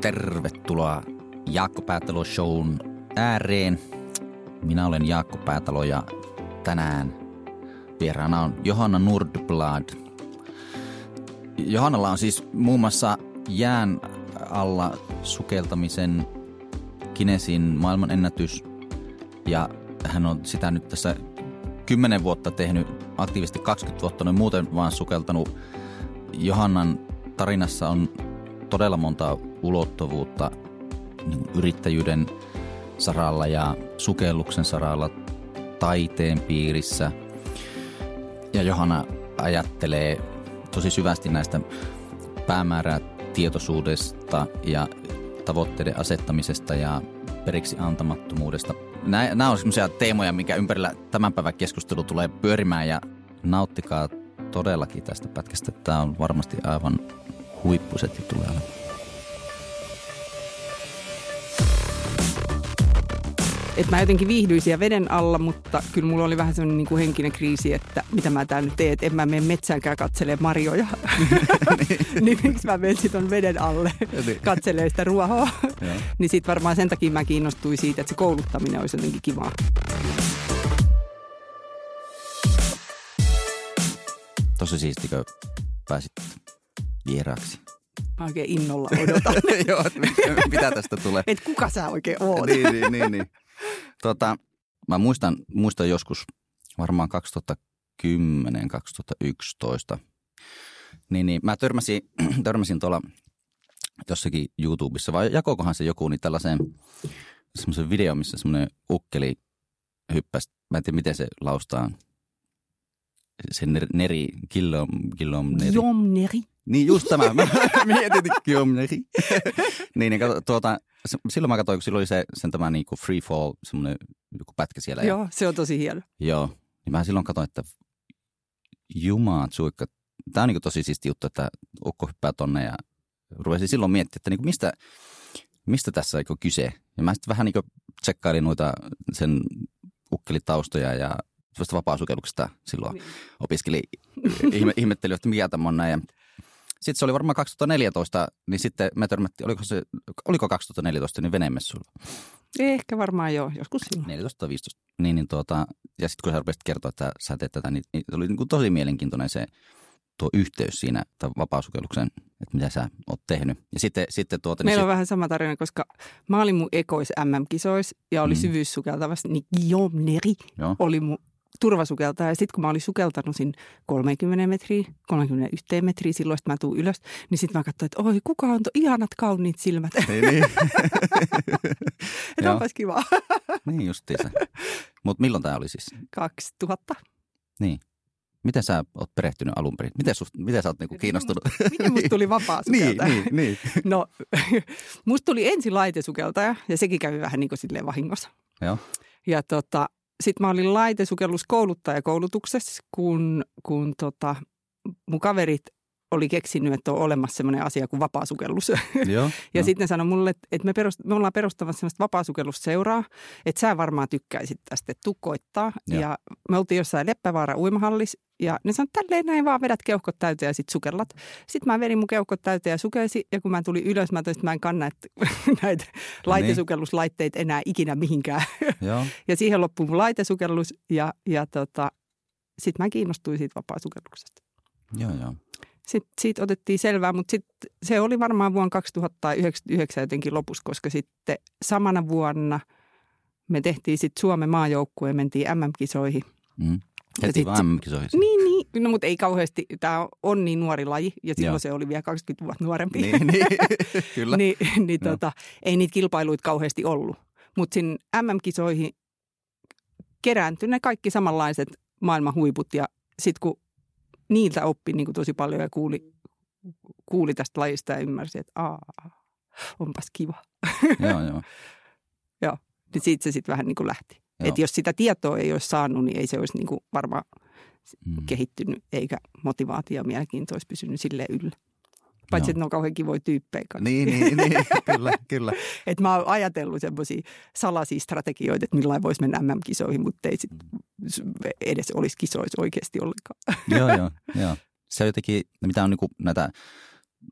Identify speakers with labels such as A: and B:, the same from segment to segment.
A: tervetuloa Jaakko Päätalo Shown ääreen. Minä olen Jaakko Päätalo ja tänään vieraana on Johanna Nordblad. Johannalla on siis muun muassa jään alla sukeltamisen Kinesin maailmanennätys ja hän on sitä nyt tässä 10 vuotta tehnyt aktiivisesti 20 vuotta, noin muuten vaan sukeltanut. Johannan tarinassa on todella monta ulottuvuutta niin yrittäjyyden saralla ja sukelluksen saralla, taiteen piirissä. Ja Johanna ajattelee tosi syvästi näistä päämäärää tietoisuudesta ja tavoitteiden asettamisesta ja periksi antamattomuudesta. Nämä, nämä on sellaisia teemoja, mikä ympärillä tämän päivän keskustelu tulee pyörimään ja nauttikaa todellakin tästä pätkästä. Tämä on varmasti aivan huippuset tulee olemaan.
B: Että mä jotenkin viihdyin siellä veden alla, mutta kyllä mulla oli vähän sellainen niin henkinen kriisi, että mitä mä täällä nyt teen, että en mä mene metsäänkään katselee marjoja. niin miksi mä menen sitten veden alle niin. katselee sitä ruohoa. niin sitten varmaan sen takia mä kiinnostuin siitä, että se kouluttaminen olisi jotenkin kivaa.
A: Tosi siistikö pääsit vieraaksi.
B: Mä oikein innolla odotan.
A: Joo, mitä tästä tulee.
B: Et kuka sä oikein oot?
A: niin, niin, niin, niin. Tota, mä muistan, muistan joskus varmaan 2010, 2011. Niin, niin mä törmäsin, törmäsin tuolla jossakin YouTubessa, vai jakokohan se joku, niin tällaiseen semmoisen video, missä semmoinen ukkeli hyppäsi, mä en tiedä miten se laustaa, se neri, killom, killom
B: neri. Jom neri.
A: Niin just tämä, mä mietin killom neri. niin, niin tuota, silloin mä katsoin, kun silloin oli se, sen tämä niin kuin free fall, semmoinen joku pätkä siellä.
B: Joo, se on tosi hieno.
A: Joo, niin mä silloin katsoin, että jumaa suikka. Tämä on niin tosi siisti juttu, että ukko hyppää tonne ja ruvesin silloin miettimään, että niin mistä, mistä tässä on kyse. Ja mä sitten vähän niin tsekkailin noita sen ukkelitaustoja ja vapaasukelluksesta silloin niin. opiskeli, ihme, ihmetteli, että mikä tämä on näin. Sitten se oli varmaan 2014, niin sitten me törmättiin, oliko, se, oliko 2014, niin venemessuilla.
B: Ehkä varmaan joo, joskus silloin.
A: 14 tai 15. Niin, niin tuota, ja sitten kun sä rupesit kertoa, että sä teet tätä, niin, niin oli niin kuin tosi mielenkiintoinen se tuo yhteys siinä vapausukelluksen, että mitä sä oot tehnyt. Ja sitten, sitten tuota,
B: niin Meillä niin on sit... vähän sama tarina, koska mä olin mun ekois MM-kisois ja oli mm. syvyyssukeltavasti, niin Guillaume Neri Joo. oli mun turvasukeltaa. Ja sitten kun mä olin sukeltanut siinä 30 metriä, 31 metriä silloin, mä tuun ylös, niin sitten mä katsoin, että oi, kuka on tuo ihanat kauniit silmät.
A: Niin, niin.
B: että onpas kiva.
A: niin justiinsa. Mutta milloin tämä oli siis?
B: 2000.
A: Niin. Miten sä oot perehtynyt alun perin? Miten, susta, miten sä oot niinku kiinnostunut?
B: Miten musta tuli vapaa
A: sukeltaja? niin, niin, niin.
B: No, musta tuli ensin laitesukeltaja ja sekin kävi vähän niin kuin silleen vahingossa.
A: Joo.
B: Ja tota, sitten mä olin laitesukelluskouluttajakoulutuksessa, kun, kun tota, mun kaverit oli keksinyt, että on olemassa sellainen asia kuin vapaasukellus. Joo, ja no. sitten ne sanoi mulle, että me, perost, me ollaan perustamassa sellaista vapaasukellusseuraa, että sä varmaan tykkäisit tästä, että tukkoittaa. Ja me oltiin jossain Leppävaara uimahallis ja ne sanoi, että tälleen näin vaan vedät keuhkot täyteen ja sitten sukellat. Sitten mä vedin mun keuhkot täyteen ja sukelsi ja kun mä tulin ylös, mä toisin, että mä en kanna että näitä niin. laitesukelluslaitteita enää ikinä mihinkään. Joo. ja siihen loppui mun laitesukellus ja, ja tota, sitten mä kiinnostuin siitä vapaasukelluksesta.
A: Joo, joo.
B: Sitten siitä otettiin selvää, mutta sitten se oli varmaan vuonna 2009 jotenkin lopussa, koska sitten samana vuonna me tehtiin sitten Suomen maajoukkue ja mentiin MM-kisoihin.
A: Mm. Heti vaan MM-kisoihin.
B: Niin, niin. No, mutta ei kauheasti. Tämä on niin nuori laji ja silloin Joo. se oli vielä 20 vuotta nuorempi.
A: Niin, niin. kyllä.
B: niin, niin tota, ei niitä kilpailuita kauheasti ollut. Mutta sinne MM-kisoihin kerääntyi ne kaikki samanlaiset maailman huiput ja sitten kun niiltä oppi niin kuin tosi paljon ja kuuli, kuuli tästä lajista ja ymmärsi, että aa, onpas kiva.
A: Joo, joo.
B: joo, niin siitä se sitten vähän niin kuin lähti. Että jos sitä tietoa ei olisi saanut, niin ei se olisi niin kuin varmaan mm. kehittynyt, eikä motivaatio ja mielenkiinto olisi pysynyt sille yllä. Paitsi, Joo. että ne on kauhean kivoja tyyppejä.
A: Niin, niin, niin, kyllä, kyllä.
B: että mä oon ajatellut semmoisia salaisia strategioita, että millä voisi mennä MM-kisoihin, mutta ei sit edes olisi kisoissa oikeasti ollenkaan.
A: joo, joo, joo. Se jotenkin, mitä on niin näitä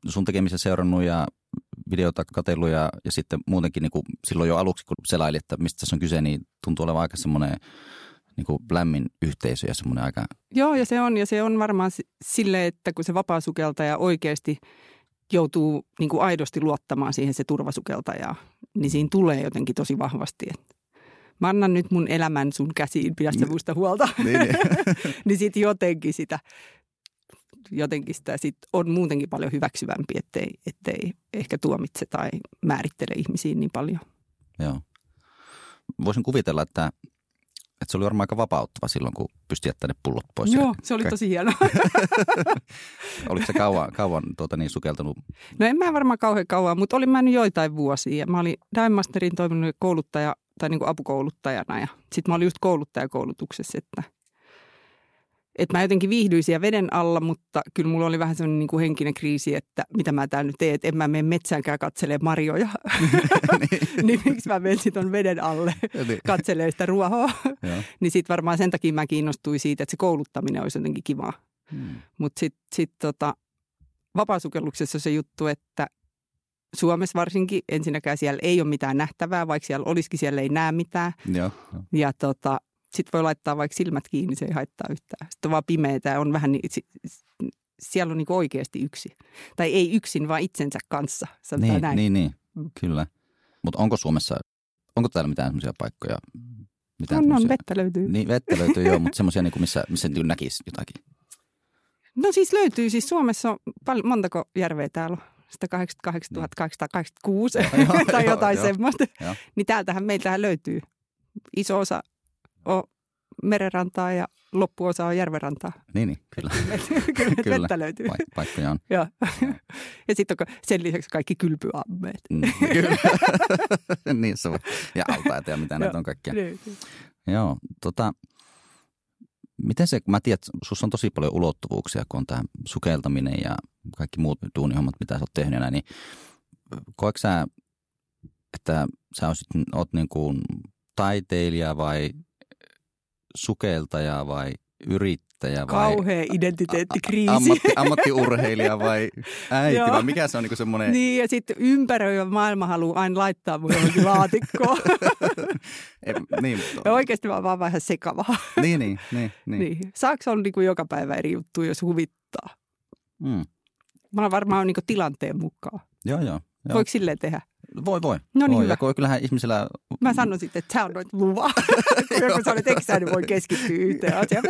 A: sun tekemisessä seurannut ja videota katsellut ja, ja sitten muutenkin niin kuin silloin jo aluksi, kun selaili, että mistä tässä on kyse, niin tuntuu olevan aika semmoinen niin kuin lämmin yhteisö ja semmoinen aika...
B: Joo, ja se on, ja se on varmaan sille, että kun se vapaasukeltaja oikeasti joutuu niin kuin aidosti luottamaan siihen se turvasukeltajaa, niin siinä tulee jotenkin tosi vahvasti, että mä annan nyt mun elämän sun käsiin, pidä sä muista huolta. niin, niin. niin sitten jotenkin sitä, jotenkin sitä sit on muutenkin paljon hyväksyvämpi, ettei, ettei ehkä tuomitse tai määrittele ihmisiin niin paljon.
A: Joo. Voisin kuvitella, että että se oli varmaan aika vapauttava silloin, kun pystyi jättämään ne pullot pois.
B: Joo, se oli tosi hienoa.
A: Oliko se kauan, kauan tuota niin sukeltanut?
B: No en mä varmaan kauhean kauan, mutta olin mä nyt joitain vuosia. Mä olin Daimmasterin toiminut kouluttaja tai niin kuin apukouluttajana ja sitten mä olin just kouluttajakoulutuksessa, että – että mä jotenkin viihdyin siellä veden alla, mutta kyllä mulla oli vähän sellainen niin kuin henkinen kriisi, että mitä mä täällä nyt teen, että en mä mene metsäänkään katselemaan marjoja. niin. niin miksi mä menen sitten veden alle niin. katselemaan sitä ruohoa. niin sitten varmaan sen takia mä kiinnostuin siitä, että se kouluttaminen olisi jotenkin kivaa. Hmm. Mutta sitten sit tota, vapaasukelluksessa se juttu, että Suomessa varsinkin ensinnäkään siellä ei ole mitään nähtävää, vaikka siellä olisikin, siellä ei näe mitään.
A: Ja,
B: ja tota, sitten voi laittaa vaikka silmät kiinni, se ei haittaa yhtään. Sitten on vaan pimeää ja on vähän niin, siellä on niin oikeasti yksi. Tai ei yksin, vaan itsensä kanssa.
A: Niin,
B: näin.
A: niin, niin, kyllä. Mutta onko Suomessa, onko täällä mitään sellaisia paikkoja?
B: Mitään on, on, vettä löytyy.
A: Niin, vettä löytyy joo, mutta semmoisia, niin missä, missä niin näkisi jotakin.
B: No siis löytyy, siis Suomessa on paljon, montako järveä täällä on? 188 886 tai jotain joo, semmoista. Joo. Niin täältähän meiltähän löytyy iso osa on merenrantaa ja loppuosa on järvenrantaa.
A: Niin, niin kyllä.
B: kyllä, kyllä. vettä löytyy.
A: Pa- paikkoja on.
B: ja, ja sitten on sen lisäksi kaikki kylpyammeet.
A: Mm, kyllä. niin se on. Ja altaat ja mitä näitä on kaikkia. Niin, niin. Joo, tota, miten se, mä tiedän, että sinussa on tosi paljon ulottuvuuksia, kun on tämä sukeltaminen ja kaikki muut duunihommat, mitä sä oot tehnyt näin, niin koetko sä, että sä olisit, oot niin kuin taiteilija vai sukeltaja vai yrittäjä
B: vai... Kauhea identiteettikriisi.
A: Ammatti, ammattiurheilija vai äiti vai mikä se on niin semmoinen...
B: Niin ja sitten ympäröivä maailma haluaa aina laittaa mun johonkin laatikkoon.
A: e, niin.
B: Ja oikeasti mä vaan vähän sekavaa.
A: niin, niin, niin, niin. niin.
B: Saako on niin kuin joka päivä eri juttu, jos huvittaa? Mm. Mä varmaan on niin tilanteen mukaan.
A: Joo, joo. Joo.
B: Voiko silleen tehdä?
A: Voi, voi.
B: No niin,
A: voi.
B: hyvä.
A: Ja kyllähän ihmisellä...
B: Mä sanon sitten, että sä on noita luvaa. kun sanoo, että eksä, niin voi keskittyä yhteen asiaan.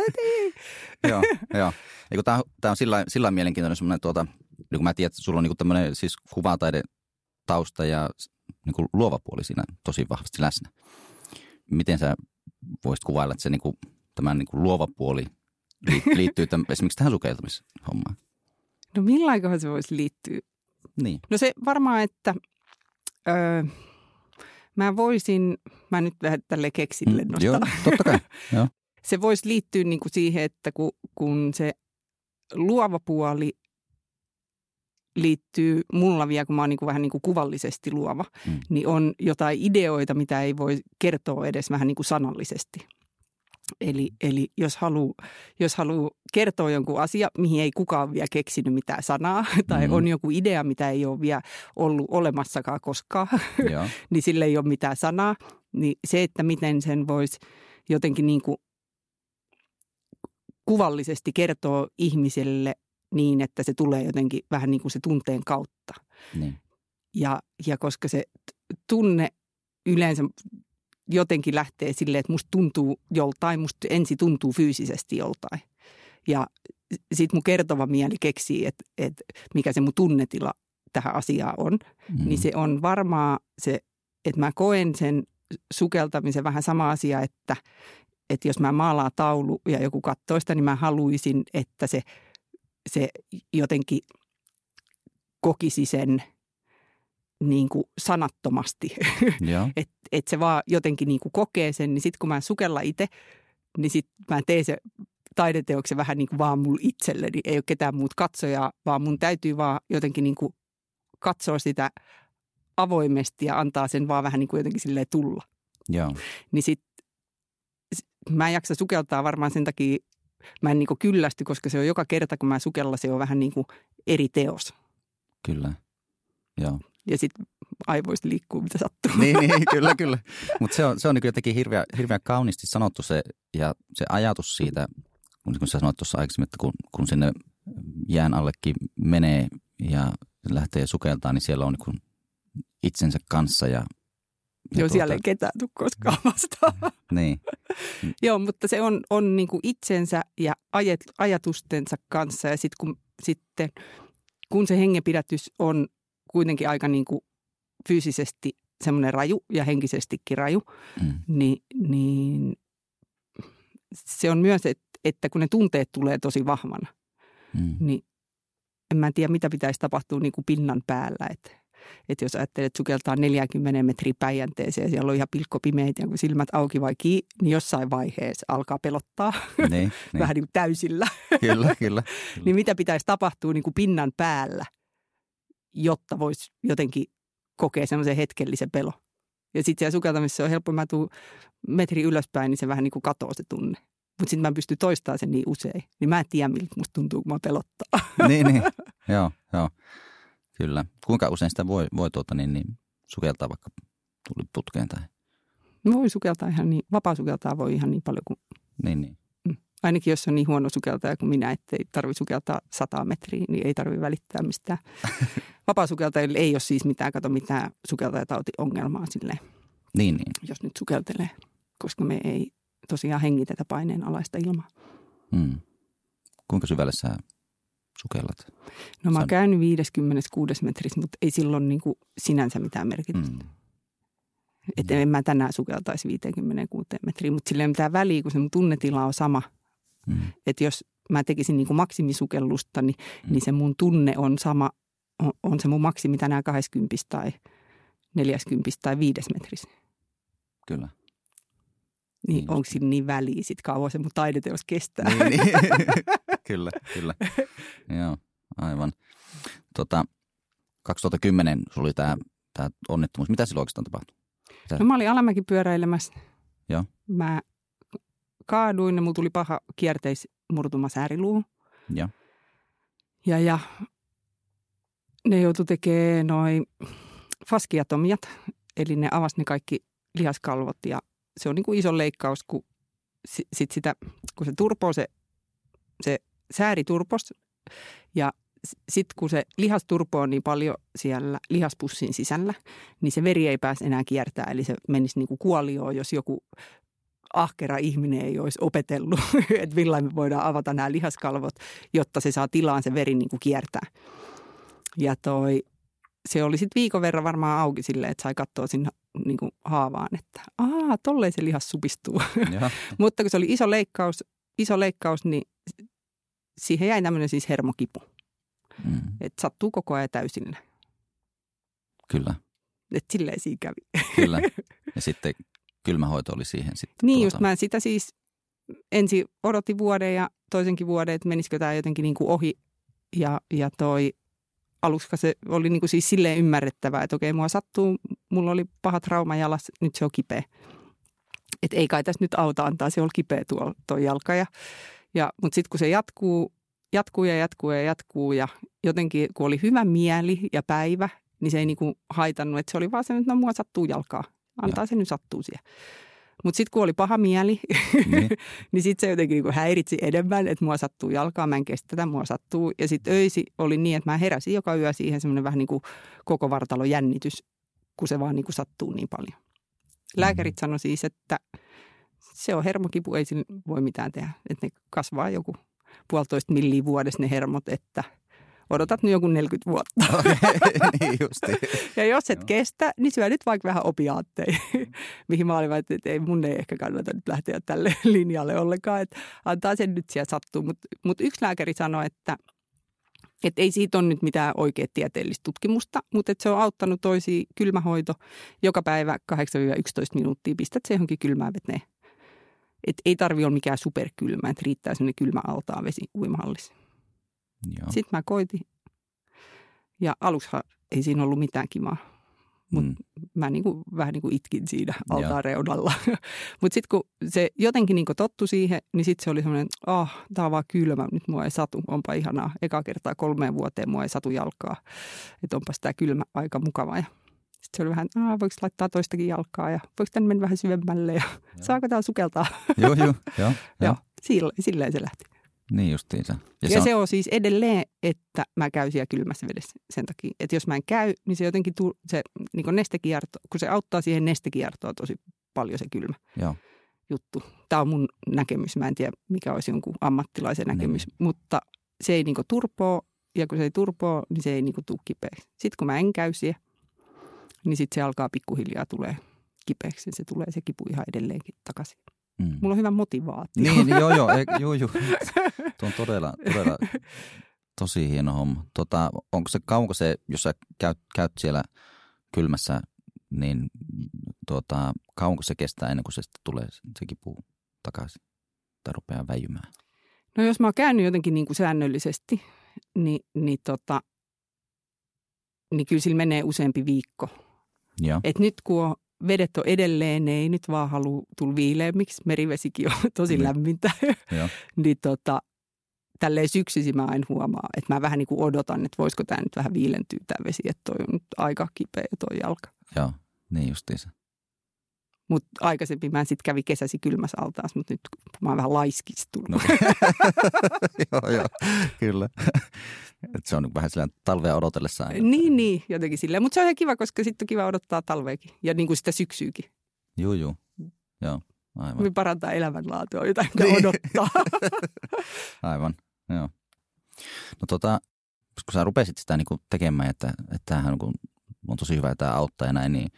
A: joo, joo. Ja tämä, tämä on sillä, sillä mielenkiintoinen semmoinen, tuota, niin kun mä tiedän, että sulla on niin tämmöinen siis kuvataide tausta ja niin kuin luova puoli siinä tosi vahvasti läsnä. Miten sä voisit kuvailla, että se niin kuin, tämä niin kuin luova puoli liittyy tämän, esimerkiksi tähän sukeltamishommaan?
B: No millaikohan se voisi liittyä?
A: Niin.
B: No se varmaan, että öö, mä voisin, mä nyt vähän tälle keksille nostaa.
A: Mm, joo, totta kai. joo.
B: se voisi liittyä niin kuin siihen, että kun, kun se luova puoli liittyy mulla vielä, kun mä oon niin kuin vähän niin kuin kuvallisesti luova, mm. niin on jotain ideoita, mitä ei voi kertoa edes vähän niin kuin sanallisesti. Eli, eli jos haluaa jos haluu kertoa jonkun asia, mihin ei kukaan vielä keksinyt mitään sanaa, tai mm. on joku idea, mitä ei ole vielä ollut olemassakaan koskaan, niin sille ei ole mitään sanaa, niin se, että miten sen voisi jotenkin niin kuin kuvallisesti kertoa ihmiselle niin, että se tulee jotenkin vähän niin kuin se tunteen kautta. Niin. Ja, ja koska se tunne yleensä jotenkin lähtee silleen, että musta tuntuu joltain, musta ensi tuntuu fyysisesti joltain. Ja sitten mun kertova mieli keksii, että, että mikä se mun tunnetila tähän asiaan on. Mm. Niin se on varmaa se, että mä koen sen sukeltamisen vähän sama asia, että, että jos mä maalaan taulu ja joku katsoo sitä, niin mä haluaisin, että se, se jotenkin kokisi sen – niin kuin sanattomasti. että et se vaan jotenkin niin kuin kokee sen, niin sitten kun mä sukella itse, niin sitten mä teen se taideteoksen vähän niin kuin vaan mulle itselleni. Ei ole ketään muut katsojaa, vaan mun täytyy vaan jotenkin niin kuin katsoa sitä avoimesti ja antaa sen vaan vähän niin kuin jotenkin silleen tulla.
A: Joo.
B: Niin sit mä en jaksa sukeltaa varmaan sen takia, mä en niin kuin kyllästy, koska se on joka kerta, kun mä sukella, se on vähän niin kuin eri teos.
A: Kyllä, joo.
B: Ja sitten aivoista liikkuu, mitä sattuu.
A: niin, niin, kyllä, kyllä. Mutta se on, se on niin jotenkin hirveän, hirveän kauniisti sanottu se, ja se ajatus siitä, kun, kun sä sanoit tuossa aikaisemmin, että kun, kun sinne jään allekin menee ja lähtee sukeltaa, niin siellä on niin itsensä kanssa ja
B: Joo, tuota... siellä ei ketään tule koskaan vastaan.
A: niin.
B: Joo, mutta se on, on niin kuin itsensä ja ajat, ajatustensa kanssa ja sit kun, sitten kun se hengenpidätys on kuitenkin aika niin kuin fyysisesti semmoinen raju ja henkisestikin raju, mm. niin, niin se on myös, että, että kun ne tunteet tulee tosi vahvana, mm. niin en mä tiedä, mitä pitäisi tapahtua niin kuin pinnan päällä. Että, että jos ajattelet, että sukeltaa 40 metriä päijänteeseen ja siellä on ihan pilkkopimeitä ja kun silmät auki vai kiinni, niin jossain vaiheessa alkaa pelottaa. Niin, niin. Vähän niin kuin täysillä.
A: Kyllä, kyllä.
B: niin mitä pitäisi tapahtua niin kuin pinnan päällä, jotta voisi jotenkin kokea semmoisen hetkellisen pelo. Ja sitten siellä sukeltamisessa on helppo, mä tuun metri ylöspäin, niin se vähän niin kuin katoo se tunne. Mutta sitten mä pystyn toistamaan sen niin usein. Niin mä en tiedä, miltä musta tuntuu, kun mä pelottaa.
A: niin, niin. Joo, joo. Kyllä. Kuinka usein sitä voi, voi tuota, niin, niin, sukeltaa vaikka tuli putkeen tai?
B: Voi sukeltaa ihan niin, vapaa sukeltaa voi ihan niin paljon kuin...
A: Niin, niin.
B: Ainakin jos on niin huono sukeltaja kuin minä, että ei tarvitse sukeltaa sata metriä, niin ei tarvitse välittää mistään. vapaa sukeltajille ei ole siis mitään, kato mitään sukeltajatautiongelmaa silleen.
A: Niin, niin.
B: Jos nyt sukeltelee, koska me ei tosiaan hengitetä paineen alaista ilmaa.
A: Hmm. Kuinka syvälle sä sukellat?
B: No mä oon käynyt 56 metrissä, mutta ei silloin niin kuin sinänsä mitään merkitystä. Hmm. Että en mä tänään sukeltaisi 56 metriä, mutta sillä ei ole mitään väliä, kun se mun tunnetila on sama. Hmm. Että jos mä tekisin niin kuin maksimisukellusta, niin, hmm. niin se mun tunne on sama, on, on se mun maksimi tänään 20 tai 40 tai 5 metrissä.
A: Kyllä.
B: Niin, niin onko sillä niin väliä sitten kauan se mun taideteos kestää?
A: Niin, niin. kyllä, kyllä. Joo, aivan. Tota, 2010 sulla oli tämä tää onnettomuus. Mitä silloin oikeastaan tapahtui? Mitä?
B: No mä olin alamäki pyöräilemässä.
A: Joo.
B: Mä kaaduin ja mulla tuli paha kierteismurtuma sääriluu.
A: Ja.
B: Ja, ja ne joutui tekemään noin faskiatomiat, eli ne avasi ne kaikki lihaskalvot ja se on niin kuin iso leikkaus, kun sit sitä, kun se turpoo se, se sääri turpos ja sitten kun se lihas turpoo niin paljon siellä lihaspussin sisällä, niin se veri ei pääse enää kiertää. Eli se menisi niin kuin kuolioon, jos joku ahkera ihminen ei olisi opetellut, että millä me voidaan avata nämä lihaskalvot, jotta se saa tilaan se veri niin kuin kiertää. Ja toi, se oli sitten viikon verran varmaan auki silleen, että sai katsoa sinne niin kuin haavaan, että aa, tolleen se lihas supistuu. Mutta kun se oli iso leikkaus, iso leikkaus, niin siihen jäi tämmöinen siis hermokipu. Mm. Että sattuu koko ajan täysillä.
A: Kyllä.
B: Että silleen siinä kävi.
A: Kyllä. Ja sitten kylmähoito oli siihen sitten.
B: Niin tuota... just, mä sitä siis ensin odotti vuoden ja toisenkin vuoden, että menisikö tämä jotenkin niin kuin ohi. Ja, ja toi aluksi se oli niin kuin siis silleen ymmärrettävää, että okei, mua sattuu, mulla oli paha trauma jalas, nyt se on kipeä. Että ei kai tässä nyt auta antaa, se on kipeä tuo, tuo jalka. Ja, ja, mutta sitten kun se jatkuu, jatkuu ja jatkuu ja jatkuu ja jotenkin kun oli hyvä mieli ja päivä, niin se ei niinku haitannut, että se oli vaan se, että no mua sattuu jalkaa. Antaa ja. se nyt sattuu siellä. Mutta sitten kun oli paha mieli, niin, niin sitten se jotenkin niinku häiritsi enemmän, että mua sattuu jalkaa, mä en kestä tätä, mua sattuu. Ja sitten öisi oli niin, että mä heräsin joka yö siihen semmoinen vähän niin kuin koko vartalo jännitys, kun se vaan niin kuin sattuu niin paljon. Lääkärit mm. sanoi siis, että se on hermokipu, ei sillä voi mitään tehdä. Että ne kasvaa joku puolitoista milliä vuodessa ne hermot, että – odotat nyt joku 40 vuotta.
A: Niin justi.
B: ja jos et Joo. kestä, niin syö nyt vaikka vähän opiaatteja, mihin mä olin, että ei, mun ei ehkä kannata nyt lähteä tälle linjalle ollenkaan, että antaa sen nyt siellä sattua. Mutta mut yksi lääkäri sanoi, että et ei siitä ole nyt mitään oikea tieteellistä tutkimusta, mutta et se on auttanut toisi kylmähoito joka päivä 8-11 minuuttia. Pistät se johonkin kylmään veteen. Et ei tarvi olla mikään superkylmä, että riittää sellainen kylmä altaan vesi uimahallissa. Joo. Sitten mä koitin. Ja aluksi ei siinä ollut mitään kimaa. mutta mm. mä niin kuin, vähän niin kuin itkin siinä altaan reunalla. mutta sitten kun se jotenkin niin tottu siihen, niin sitten se oli semmoinen, että oh, tämä on vaan kylmä, nyt mua ei satu, onpa ihanaa. Eka kertaa kolmeen vuoteen mua ei satu jalkaa, että onpas tämä kylmä aika mukava. Ja sitten se oli vähän, että voiko laittaa toistakin jalkaa ja voiko tänne mennä vähän syvemmälle ja joo. saako tämä sukeltaa.
A: Joo, joo, joo.
B: joo. Silleen se lähti.
A: Niin justiinsa.
B: Ja, ja se, on... se on siis edelleen, että mä käyn siellä kylmässä vedessä sen takia. Että jos mä en käy, niin se jotenkin, tu- se niin nestekierto, kun se auttaa siihen nestekiertoon tosi paljon se kylmä
A: Joo.
B: juttu. Tämä on mun näkemys. Mä en tiedä, mikä olisi jonkun ammattilaisen niin. näkemys. Niin. Mutta se ei niin turpoo, ja kun se ei turpoo, niin se ei niin tule kipeäksi. Sitten kun mä en käy siellä, niin sitten se alkaa pikkuhiljaa tulee kipeäksi. Se tulee se kipu ihan edelleenkin takaisin. Mm. Mulla on hyvä motivaatio.
A: Niin, niin joo, joo, ei, joo, joo. Tuo on todella, todella tosi hieno homma. Tota, onko se, kauanko se, jos sä käyt, käyt siellä kylmässä, niin tuota, kauanko se kestää ennen kuin se sitten tulee se kipu takaisin tai rupeaa väijymään?
B: No jos mä oon käynyt jotenkin niin kuin säännöllisesti, niin, niin, tota, niin kyllä sillä menee useampi viikko.
A: Ja.
B: Et nyt kun on vedet on edelleen, ne ei nyt vaan halua tulla viileämmiksi. Merivesikin on tosi mm. lämmintä. niin tota, tälleen syksyisin mä aina huomaa, että mä vähän niin kuin odotan, että voisiko tämä nyt vähän viilentyä tämä vesi, että toi on nyt aika kipeä toi jalka.
A: Joo, niin justiinsa.
B: Mutta aikaisemmin mä sitten kävi kesäsi kylmässä altaassa, mutta nyt mä oon vähän laiskistunut. No.
A: joo, joo, kyllä. Et se on vähän sellainen talvea odotellessa.
B: Niin, niin, jotenkin silleen. Mutta se on ihan kiva, koska sitten on kiva odottaa talveekin ja niin kuin sitä syksyykin.
A: Joo, joo. Joo, aivan. Me
B: parantaa elämänlaatua, jotain niin. odottaa.
A: aivan, joo. No tota, kun sä rupesit sitä niin kuin tekemään, että, että tämähän on, on tosi hyvä ja tämä auttaa ja näin, niin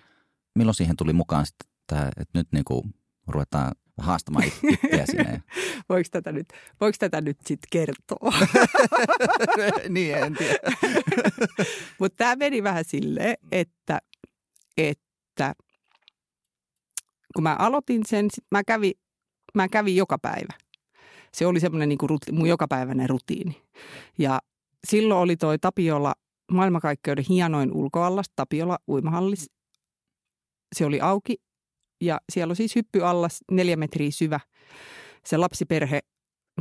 A: milloin siihen tuli mukaan sitten tämä, että nyt niin kuin ruvetaan haastamaan itseä sinne.
B: voiko tätä nyt, voiko tätä nyt sitten kertoa?
A: niin, en tiedä.
B: Mutta tämä meni vähän silleen, että, että kun mä aloitin sen, sit mä kävin, mä kävin joka päivä. Se oli semmoinen niin ruti, mun jokapäiväinen rutiini. Ja silloin oli toi Tapiola maailmankaikkeuden hienoin ulkoallas, Tapiola uimahallis. Se oli auki ja siellä on siis hyppyallas neljä metriä syvä. Se lapsiperhe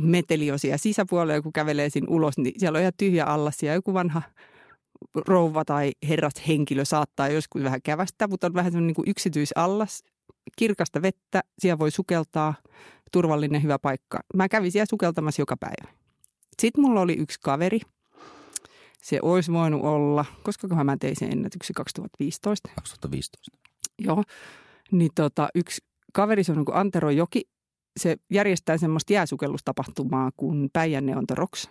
B: meteli on siellä sisäpuolella, kun kävelee sinne ulos, niin siellä on ihan tyhjä allas ja joku vanha rouva tai herras henkilö saattaa joskus vähän kävästä, mutta on vähän semmoinen niin yksityisallas, kirkasta vettä, siellä voi sukeltaa, turvallinen hyvä paikka. Mä kävin siellä sukeltamassa joka päivä. Sitten mulla oli yksi kaveri, se olisi voinut olla, koska mä tein sen ennätyksen 2015.
A: 2015.
B: Joo, niin tota, yksi kaveri, se on niin Antero Joki, se järjestää semmoista jääsukellustapahtumaa kuin Päijänne on the Rocks.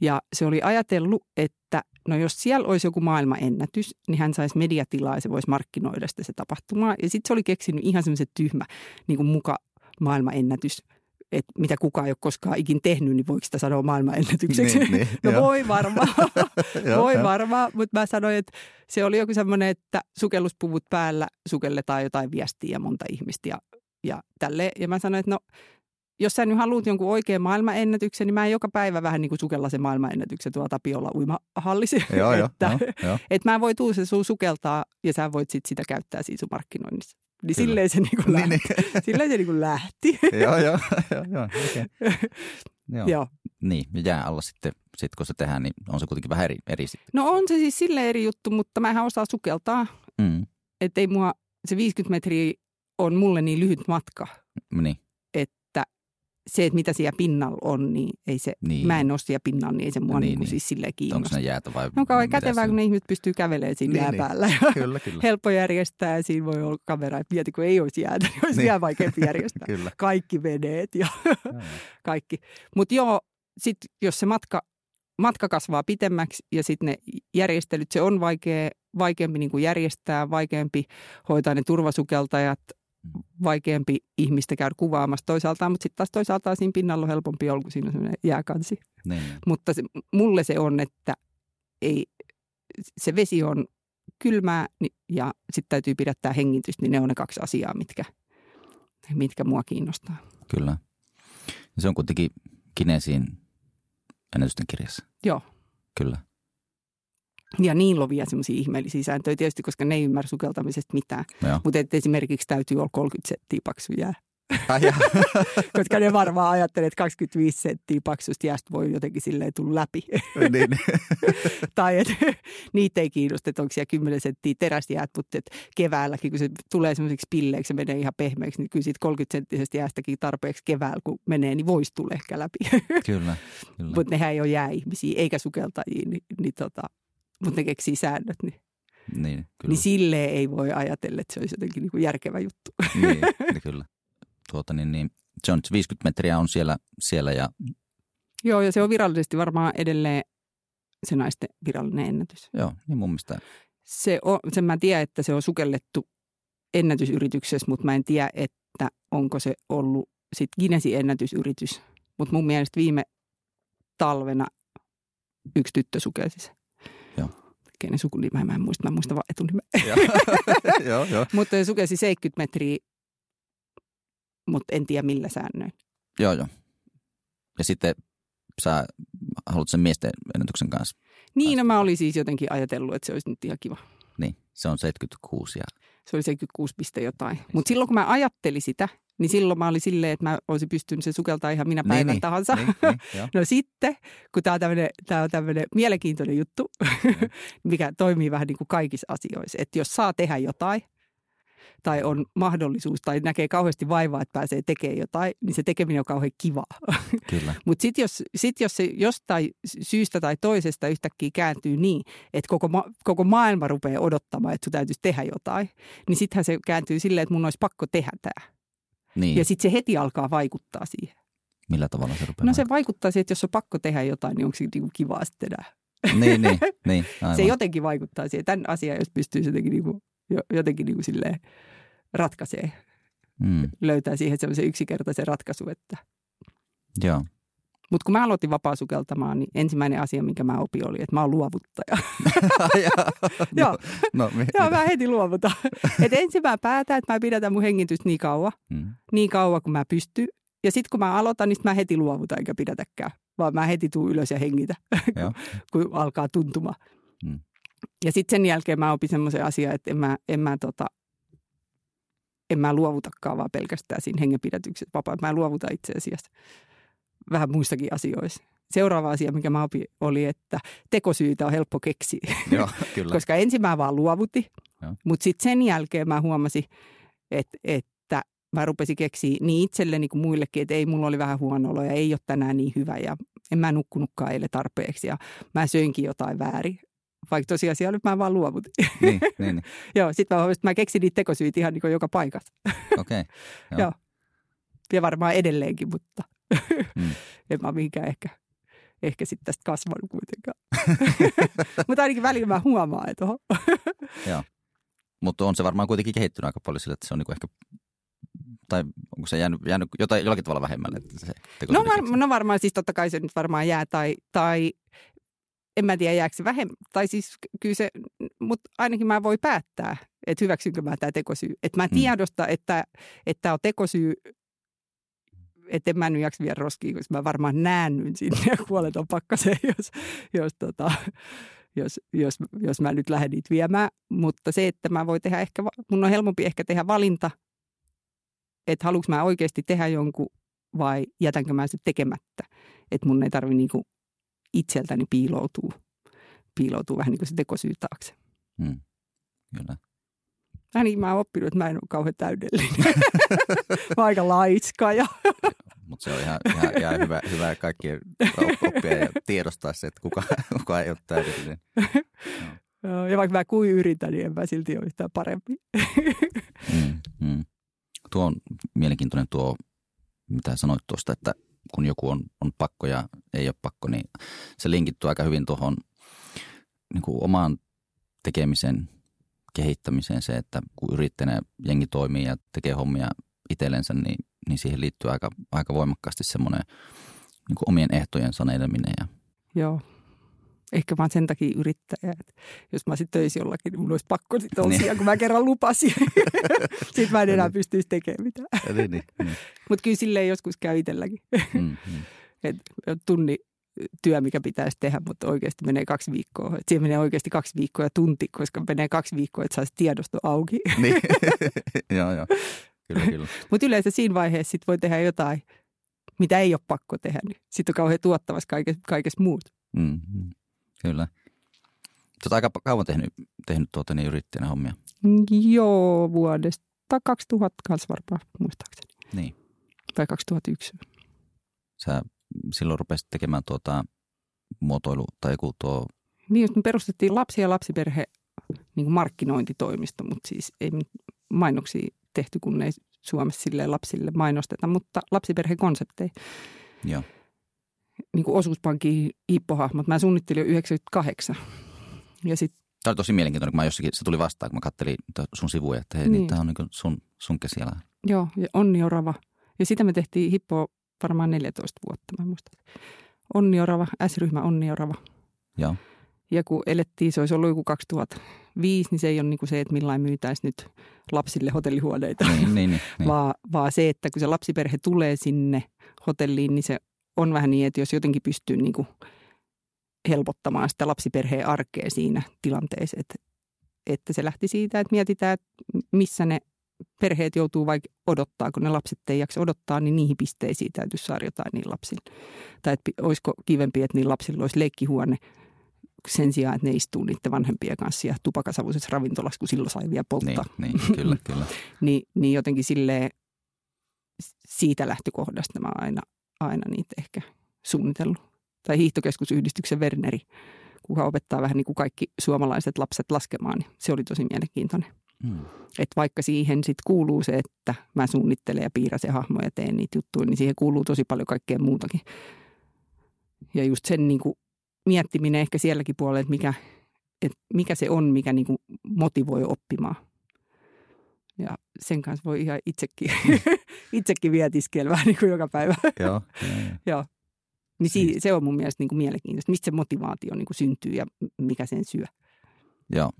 B: Ja se oli ajatellut, että no jos siellä olisi joku maailmanennätys, niin hän saisi mediatilaa ja se voisi markkinoida sitä se tapahtumaa. Ja sitten se oli keksinyt ihan semmoisen tyhmä niin kuin muka maailmanennätys että mitä kukaan ei ole koskaan ikin tehnyt, niin voiko sitä sanoa maailmanennätykseksi? Niin, niin, no jo. voi varmaan, voi varmaan, mutta mä sanoin, että se oli joku semmoinen, että sukelluspuvut päällä sukelletaan jotain viestiä ja monta ihmistä ja, ja tälle. Ja mä sanoin, että no jos sä nyt haluat jonkun oikean maailmanennätyksen, niin mä en joka päivä vähän niin kuin sukella sen maailmanennätyksen tuolla Tapiolla uimahallisi.
A: Joo, jo,
B: että,
A: jo, jo.
B: että mä voin tuu se sun sukeltaa ja sä voit sit sitä käyttää siinä sun markkinoinnissa. Niin silleen se, niinku lähti. Niin, niin. silleen se niinku lähti.
A: joo, joo, joo, joo, okay. joo. joo. Niin, jää alla sitten, sit kun se tehdään, niin on se kuitenkin vähän eri, eri sitten.
B: No on se siis sille eri juttu, mutta mä osaa sukeltaa. Mm. Että ei mua, se 50 metriä on mulle niin lyhyt matka.
A: Niin
B: se, että mitä siellä pinnalla on, niin ei se, niin. mä en ole siellä pinnalla, niin ei se mua niin, niin, niin. siis silleen kiinnosta.
A: Onko ne jäätä vai?
B: No kauhean kätevää, kun ne ihmiset pystyy kävelemään siinä niin, jää niin. päällä. kyllä, kyllä. Helppo järjestää ja siinä voi olla kamera. Että mieti, kun ei olisi jäätä, niin olisi niin. vielä vaikeampi järjestää. kyllä. Kaikki veneet ja kaikki. Mutta joo, sit jos se matka, matka kasvaa pitemmäksi ja sitten ne järjestelyt, se on vaikea, vaikeampi niin kuin järjestää, vaikeampi hoitaa ne turvasukeltajat, vaikeampi ihmistä käydä kuvaamassa toisaalta, mutta sitten taas toisaalta siinä pinnalla on helpompi olla, kun siinä on jääkansi. Niin. Mutta se, mulle se on, että ei, se vesi on kylmää ja sitten täytyy pidättää hengitystä, niin ne on ne kaksi asiaa, mitkä, mitkä mua kiinnostaa.
A: Kyllä. Se on kuitenkin Kineesiin ennätysten kirjassa.
B: Joo.
A: Kyllä.
B: Ja niin lovia semmoisia ihmeellisiä sääntöjä tietysti, koska ne ei ymmärrä sukeltamisesta mitään. Mutta esimerkiksi täytyy olla 30 senttiä paksu jää. Koska ne varmaan ajattelee, että 25 senttiä paksusta jäästä voi jotenkin silleen tulla läpi. niin. niin. tai että niitä ei kiinnosta, että onko siellä 10 senttiä teräsjäät, mutta että keväälläkin, kun se tulee semmoiseksi pilleeksi ja menee ihan pehmeäksi, niin kyllä siitä 30 senttisestä jäästäkin tarpeeksi keväällä, kun menee, niin voisi tulla ehkä läpi.
A: kyllä, kyllä.
B: Mutta nehän ei ole jääihmisiä eikä sukeltajia, niin, niin tota, mutta ne keksii säännöt, niin niin, kyllä. niin silleen ei voi ajatella, että se olisi jotenkin niin kuin järkevä juttu.
A: niin, niin kyllä tuota, niin, niin, se on 50 metriä on siellä, siellä ja...
B: Joo, ja se on virallisesti varmaan edelleen se naisten virallinen ennätys.
A: Joo, niin mun mielestä.
B: Se on, sen mä tiedän, että se on sukellettu ennätysyrityksessä, mutta mä en tiedä, että onko se ollut sit Guinnessin ennätysyritys. Mutta mun mielestä viime talvena yksi tyttö sukelsi se. Kenen sukunimä, mä en muista, mä muistan vaan etunimeä.
A: joo, joo.
B: Mutta se sukelsi 70 metriä mutta en tiedä millä säännöin.
A: Joo, joo. Ja sitten sä haluat sen miesten ennätyksen kanssa.
B: Niin, no mä olin siis jotenkin ajatellut, että se olisi nyt ihan kiva.
A: Niin, se on 76 ja...
B: Se oli 76 piste jotain. Mutta silloin kun mä ajattelin sitä, niin silloin mä olin silleen, että mä olisin pystynyt se sukeltaa ihan minä niin, päivän niin, tahansa. Niin, niin, no sitten, kun tämä on tämmöinen, on tämmöinen mielenkiintoinen juttu, mikä toimii vähän niin kuin kaikissa asioissa. Että jos saa tehdä jotain, tai on mahdollisuus tai näkee kauheasti vaivaa, että pääsee tekemään jotain, niin se tekeminen on kauhean kivaa. Mutta sitten jos, sit jos se jostain syystä tai toisesta yhtäkkiä kääntyy niin, että koko, ma- koko maailma rupeaa odottamaan, että sun täytyisi tehdä jotain, niin sittenhän se kääntyy silleen, että mun olisi pakko tehdä tämä. Niin. Ja sitten se heti alkaa vaikuttaa siihen.
A: Millä tavalla se rupeaa?
B: No se vaikuttaa siihen, että jos on pakko tehdä jotain, niin onko se niinku kivaa sitten tehdä.
A: Niin, niin, niin
B: aivan. Se jotenkin vaikuttaa siihen. Tämän asian, jos pystyy jotenkin niinku jotenkin niin kuin silleen ratkaisee. Mm. Löytää siihen semmoisen yksinkertaisen ratkaisun. Että.
A: Joo.
B: Mutta kun mä aloitin vapaa-sukeltamaan, niin ensimmäinen asia, minkä mä opin oli, että mä oon luovuttaja. Joo, no, no, Joo mä heti luovutan. Et ensin mä päätän, että mä pidätän mun hengitystä niin kauan, mm. niin kauan kuin mä pystyn. Ja sitten kun mä aloitan, niin mä heti luovutan eikä pidätäkään, vaan mä heti tuun ylös ja hengitä, kun alkaa tuntumaan. Mm. Ja sitten sen jälkeen mä opin semmoisen asian, että en mä, en mä, tota, en mä luovutakaan vaan pelkästään siinä hengenpidätyksessä vapaa. Mä luovuta itse asiassa vähän muistakin asioissa. Seuraava asia, mikä mä opin, oli, että tekosyitä on helppo keksiä.
A: Joo, kyllä.
B: Koska ensin mä vaan luovutin, mutta sitten sen jälkeen mä huomasin, että, että mä rupesin keksiä niin itselleni kuin muillekin, että ei, mulla oli vähän huono olo ja ei ole tänään niin hyvä ja en mä nukkunutkaan eilen tarpeeksi ja mä söinkin jotain väärin vaikka tosiasiassa mä vaan luovutin.
A: Niin, niin, niin.
B: joo, sitten mä, mä keksin niitä tekosyitä ihan niin joka paikassa.
A: Okei. Okay,
B: joo. joo. Ja varmaan edelleenkin, mutta mm. en mä mihinkään ehkä, ehkä sitten tästä kasvanut kuitenkaan. mutta ainakin välillä mä huomaan, että oho.
A: joo. Mutta on se varmaan kuitenkin kehittynyt aika paljon sillä, että se on niinku ehkä tai onko se jäänyt, jäänyt jotain, jollakin tavalla vähemmälle? Että se
B: no, var, no varmaan siis totta kai se nyt varmaan jää tai, tai en mä tiedä jääkö se vähemmän, tai siis kyllä se, mutta ainakin mä voi päättää, että hyväksynkö mä tämä tekosyy. Että mä mm. tiedosta, mm. että tämä on tekosyy, että mä nyt jaksa viedä roskiin, koska mä varmaan näännyn sinne ja kuolet on pakkaseen, jos, jos, tota, jos, jos, jos mä nyt lähden niitä viemään. Mutta se, että mä voi tehdä ehkä, mun on helpompi ehkä tehdä valinta, että haluanko mä oikeasti tehdä jonkun vai jätänkö mä sitten tekemättä. Että mun ei tarvi niinku itseltäni piiloutuu, piiloutuu vähän niin kuin se tekosyy taakse.
A: Hmm. Kyllä.
B: Vähän niin mä oon oppinut, että mä en ole kauhean täydellinen. mä aika laiska. Ja...
A: Mutta se on ihan, ihan, ihan hyvä, hyvä kaikkien oppia ja tiedostaa se, että kuka, kuka ei ole täydellinen.
B: No. Ja vaikka mä kuin yritän, niin en mä silti ole yhtään parempi.
A: mm, mm. Tuo on mielenkiintoinen tuo, mitä sanoit tuosta, että kun joku on, on pakko ja ei ole pakko, niin se linkittyy aika hyvin tuohon niin kuin omaan tekemisen kehittämiseen se, että kun yrittäjänä jengi toimii ja tekee hommia itsellensä, niin, niin siihen liittyy aika, aika voimakkaasti semmoinen niin omien ehtojen saneleminen. Ja...
B: Joo, Ehkä vaan sen takia yrittäjä, että jos mä sitten töisin jollakin, niin mun olisi pakko sitten niin. kun mä kerran lupasin. sitten mä en enää niin. pystyisi tekemään mitään.
A: niin, niin.
B: Mutta kyllä silleen joskus käy itselläkin. mm, mm. Et tunni, työ, mikä pitäisi tehdä, mutta oikeasti menee kaksi viikkoa. Et siihen menee oikeasti kaksi viikkoa ja tunti, koska menee kaksi viikkoa, että saisi tiedosto auki.
A: Niin, joo, joo. Kyllä, kyllä.
B: Mutta yleensä siinä vaiheessa sit voi tehdä jotain, mitä ei ole pakko tehdä. Niin sitten on kauhean tuottavassa kaikessa, kaikessa muut.
A: Mm-hmm. Kyllä. Olet aika kauan tehnyt, tehnyt tuota, niin yrittäjänä hommia.
B: Joo, vuodesta 2000 kanssa varmaan muistaakseni.
A: Niin.
B: Tai 2001.
A: Sä silloin rupesit tekemään tuota muotoilu tai joku tuo...
B: Niin, just me perustettiin lapsi- ja lapsiperhe niin kuin markkinointitoimisto, mutta siis ei mainoksia tehty, kun ei Suomessa sille lapsille mainosteta, mutta lapsiperhekonsepteja.
A: Joo.
B: Niin kuin osuuspankin hippohahmot. Mä suunnittelin jo 98. Ja sit,
A: Tämä oli tosi mielenkiintoinen, kun mä jossakin, se tuli vastaan, kun mä kattelin sun sivuja, että hei, niin. niin tämä on niin sun, sun käsiala.
B: Joo, ja Onni Orava. Ja sitä me tehtiin hippo varmaan 14 vuotta, mä muistan. Onni Orava, S-ryhmä Onni Orava.
A: Joo.
B: Ja kun elettiin, se olisi ollut joku 2005, niin se ei ole niin kuin se, että millain myytäisi nyt lapsille hotellihuoneita,
A: niin, niin, niin, niin.
B: vaan, vaan se, että kun se lapsiperhe tulee sinne hotelliin, niin se on vähän niin, että jos jotenkin pystyy niin kuin helpottamaan sitä lapsiperheen arkea siinä tilanteessa, että, että se lähti siitä, että mietitään, että missä ne perheet joutuu vaikka odottaa, kun ne lapset ei jaksa odottaa, niin niihin pisteisiin täytyisi saada jotain niin lapsille. Tai että olisiko kivempi, että niin lapsilla olisi leikkihuone sen sijaan, että ne istuu niiden vanhempien kanssa ja tupakasavuisessa ravintolassa, kun silloin sai vielä polttaa.
A: Niin, niin kyllä, kyllä.
B: niin, niin jotenkin silleen siitä lähtökohdasta mä aina, aina niitä ehkä suunnitellut. Tai hiihtokeskusyhdistyksen Werneri, kuka opettaa vähän niin kuin kaikki suomalaiset lapset laskemaan, niin se oli tosi mielenkiintoinen. Hmm. Että vaikka siihen sitten kuuluu se, että mä suunnittelen ja piirrän hahmoja ja teen niitä juttuja, niin siihen kuuluu tosi paljon kaikkea muutakin. Ja just sen niin kuin miettiminen ehkä sielläkin puolella, että mikä, että mikä se on, mikä niin kuin motivoi oppimaan. Ja sen kanssa voi ihan itsekin, itsekin vietiskellä vähän niin kuin joka päivä.
A: Joo.
B: Joo. Niin si- se on mun mielestä niin kuin mielenkiintoista, mistä se motivaatio niin kuin syntyy ja mikä sen syö.
A: Joo,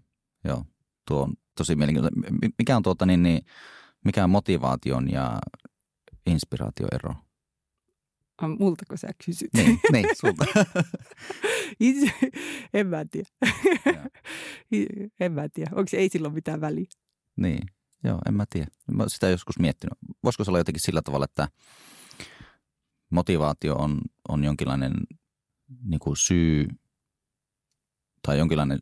A: joo. Tuo on tosi mielenkiintoista. Mikä on, tuota, niin, niin, mikä on motivaation ja inspiraation ero?
B: Multako sä kysyt?
A: Niin, niin sulta.
B: Itse, en mä tiedä. en mä tiedä. Onko se ei silloin mitään väliä?
A: Niin, joo, en mä tiedä. Mä sitä joskus miettinyt. Voisiko se olla jotenkin sillä tavalla, että motivaatio on, on jonkinlainen niin kuin syy tai jonkinlainen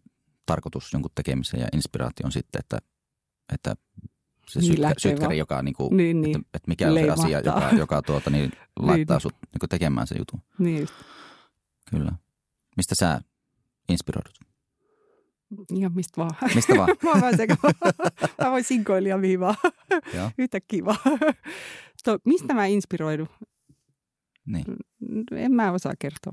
A: tarkoitus jonkun tekemiseen ja inspiraatio on sitten, että, että se niin sytkä, sytkäri, joka niin kuin, niin, niin. Että, että mikä on se asia, joka, joka tuota, niin, laittaa niin. sut niin tekemään se jutun.
B: Niin.
A: Kyllä. Mistä sä inspiroidut?
B: Ihan mistä vaan.
A: Mistä vaan?
B: mä oon vähän sekava. mä voin sinkoilia mihin vaan. Yhtä kiva. To, mistä mä inspiroidun?
A: Niin.
B: En mä osaa kertoa.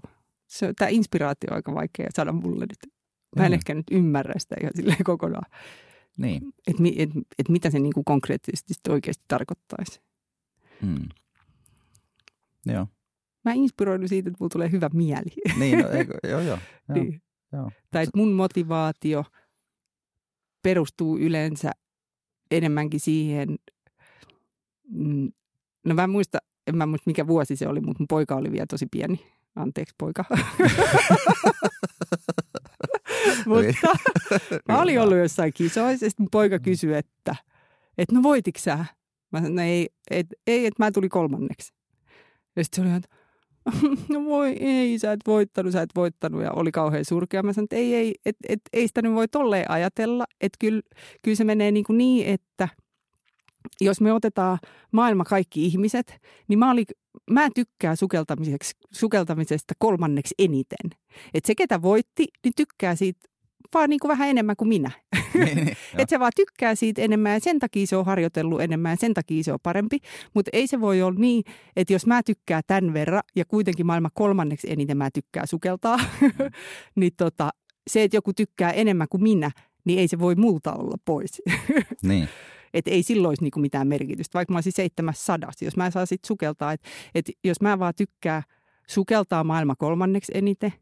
B: Tämä inspiraatio on aika vaikea saada mulle nyt. Mä en mm. ehkä nyt ymmärrä sitä ihan silleen kokonaan.
A: Niin.
B: Että et, et mitä se niinku konkreettisesti oikeasti tarkoittaisi.
A: Mm. Joo.
B: Mä inspiroidun siitä, että mulla tulee hyvä mieli.
A: Niin, no, eikö, joo, joo. joo,
B: niin. joo. Tai että mun motivaatio perustuu yleensä enemmänkin siihen, mm, no mä en muista, en mä muista mikä vuosi se oli, mutta mun poika oli vielä tosi pieni. Anteeksi poika. Mutta mä olin ollut jossain kisoissa ja sitten poika kysyi, että, että no voititko sä? Mä sanoin, no ei, et, ei, että mä tulin kolmanneksi. Ja sitten se oli, että no voi ei, sä et voittanut, sä et voittanut ja oli kauhean surkea. Mä sanoin, että ei, ei, et, et, ei sitä nyt voi tolleen ajatella, että kyllä, kyllä se menee niin, kuin niin että – jos me otetaan maailma kaikki ihmiset, niin mä, olin, mä tykkään sukeltamisesta kolmanneksi eniten. Että se, ketä voitti, niin tykkää siitä vaan niin kuin vähän enemmän kuin minä. Niin, niin, että se vaan tykkää siitä enemmän ja sen takia se on harjoitellut enemmän ja sen takia se on parempi. Mutta ei se voi olla niin, että jos mä tykkään tämän verran ja kuitenkin maailman kolmanneksi eniten mä tykkään sukeltaa, niin tota, se, että joku tykkää enemmän kuin minä, niin ei se voi multa olla pois.
A: niin.
B: Että ei silloin olisi niinku mitään merkitystä, vaikka mä olisin seitsemäs sadas. Jos mä saan sitten sukeltaa, että et jos mä vaan tykkää sukeltaa maailma kolmanneksi eniten,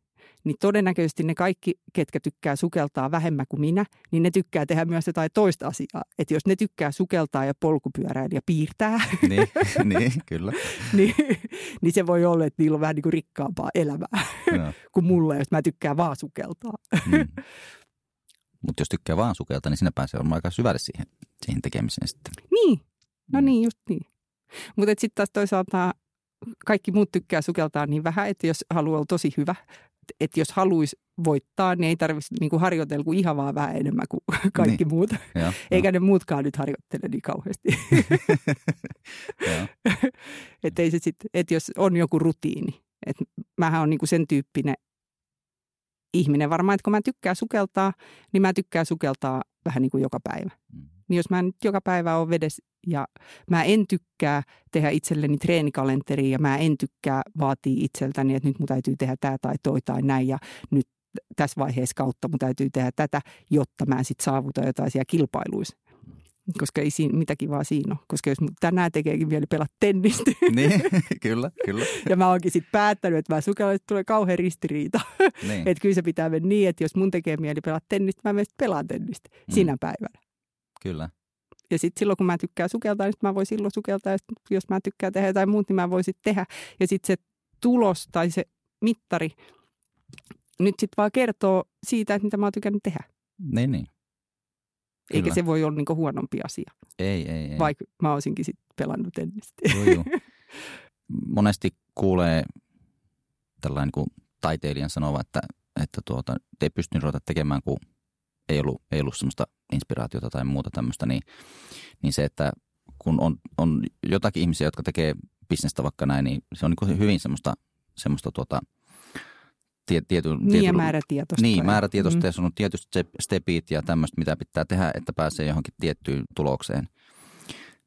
B: niin todennäköisesti ne kaikki, ketkä tykkää sukeltaa vähemmän kuin minä, niin ne tykkää tehdä myös jotain toista asiaa. Että jos ne tykkää sukeltaa ja polkupyöräillä ja piirtää,
A: niin, niin kyllä.
B: niin, niin se voi olla, että niillä on vähän niin kuin rikkaampaa elämää no. kuin mulla, jos mä tykkään vaan sukeltaa. Mm.
A: Mutta jos tykkää vaan sukeltaa, niin sinä pääsee olemaan aika syvälle siihen, siihen tekemiseen sitten.
B: Niin, no mm. niin, just niin. Mutta sitten taas toisaalta kaikki muut tykkää sukeltaa niin vähän, että jos haluaa olla tosi hyvä, että jos haluaisi voittaa, niin ei tarvitsisi niinku harjoitella kuin ihan vaan vähän enemmän kuin kaikki niin. muut. Ja, Eikä ja. ne muutkaan nyt harjoittele niin kauheasti. että ei se sit, et jos on joku rutiini. että mähän on niinku sen tyyppinen ihminen varmaan, että kun mä tykkään sukeltaa, niin mä tykkään sukeltaa vähän niin kuin joka päivä. Mm. Niin jos mä nyt joka päivä on vedessä ja mä en tykkää tehdä itselleni treenikalenteria ja mä en tykkää vaatii itseltäni, että nyt mun täytyy tehdä tämä tai toi tai näin ja nyt tässä vaiheessa kautta mun täytyy tehdä tätä, jotta mä sitten saavutan jotain siellä kilpailuissa. Koska ei siinä mitäkin vaan siinä ole. Koska jos tänään tekeekin vielä pelata tennistä.
A: Niin, kyllä, kyllä.
B: Ja mä oonkin sitten päättänyt, että mä sukellan, että tulee kauhean ristiriita. Niin. että kyllä se pitää mennä niin, että jos mun tekee mieli pelata tennistä, mä menen pelaan tennistä mm. sinä päivänä.
A: Kyllä.
B: Ja sitten silloin, kun mä tykkään sukeltaa, niin mä voin silloin sukeltaa. Ja jos mä tykkään tehdä jotain muuta, niin mä voin sitten tehdä. Ja sitten se tulos tai se mittari nyt sitten vaan kertoo siitä, että mitä mä oon tykännyt tehdä.
A: Niin, niin.
B: Kyllä. Eikä se voi olla niinku huonompi asia.
A: Ei, ei, ei.
B: Vaikka mä olisinkin sitten pelannut tennistä.
A: Joo, joo. Monesti kuulee tällainen niin taiteilijan sanova, että, että tuota, te ei pystynyt ruveta tekemään, kun ei ollut, ei ollut semmoista inspiraatiota tai muuta tämmöistä, niin, niin se, että kun on, on jotakin ihmisiä, jotka tekee bisnestä vaikka näin, niin se on niin hyvin semmoista, semmoista tuota, tie, tiety,
B: niin tiety, ja määrätietoista.
A: Niin, määrätietoista mm. ja sun on tietysti stepit ja tämmöistä, mitä pitää tehdä, että pääsee johonkin tiettyyn tulokseen.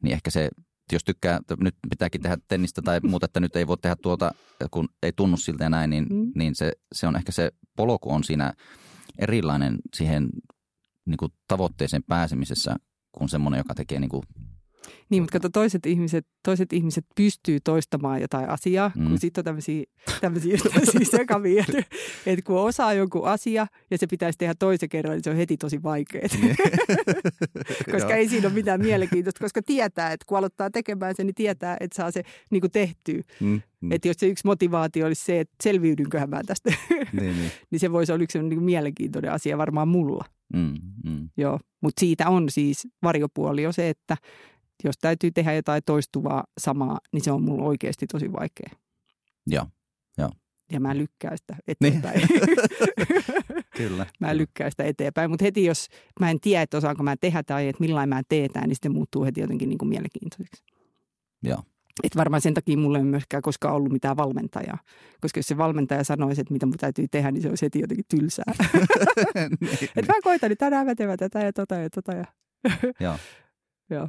A: Niin ehkä se, jos tykkää, nyt pitääkin tehdä tennistä tai muuta, että nyt ei voi tehdä tuota, kun ei tunnu siltä ja näin, niin, mm. niin se, se on ehkä se polku on siinä erilainen siihen niin kuin tavoitteeseen pääsemisessä kuin semmoinen, joka tekee niin kuin
B: niin, mutta kato, toiset ihmiset, toiset ihmiset pystyy toistamaan jotain asiaa, mm. kun sitten on tämmöisiä, tämmöisiä, tämmöisiä sekavia, että, kun osaa jonkun asia ja se pitäisi tehdä toisen kerran, niin se on heti tosi vaikeaa. Koska ei siinä ole mitään mielenkiintoista, koska tietää, että kun aloittaa tekemään sen, niin tietää, että saa se niin kuin tehtyä. Mm. Mm. Että jos se yksi motivaatio olisi se, että selviydynköhän mä tästä, niin, niin. niin se voisi olla yksi niin kuin mielenkiintoinen asia varmaan mulla. Mm, mm. Joo, mutta siitä on siis varjopuoli jo se, että jos täytyy tehdä jotain toistuvaa samaa, niin se on mulla oikeasti tosi vaikea.
A: Joo, joo.
B: Ja mä lykkään sitä eteenpäin. Niin.
A: Kyllä.
B: mä lykkään sitä eteenpäin, mutta heti jos mä en tiedä, että osaanko mä tehdä tai että millain mä teetään, niin sitten muuttuu heti jotenkin niin kuin mielenkiintoiseksi.
A: Joo.
B: Et varmaan sen takia mulla ei myöskään koskaan ollut mitään valmentajaa. Koska jos se valmentaja sanoisi, että mitä mun täytyy tehdä, niin se olisi heti jotenkin tylsää. niin, että mä koitan, niin tänään mä tätä ja tota ja tota. Ja...
A: Joo.
B: Joo.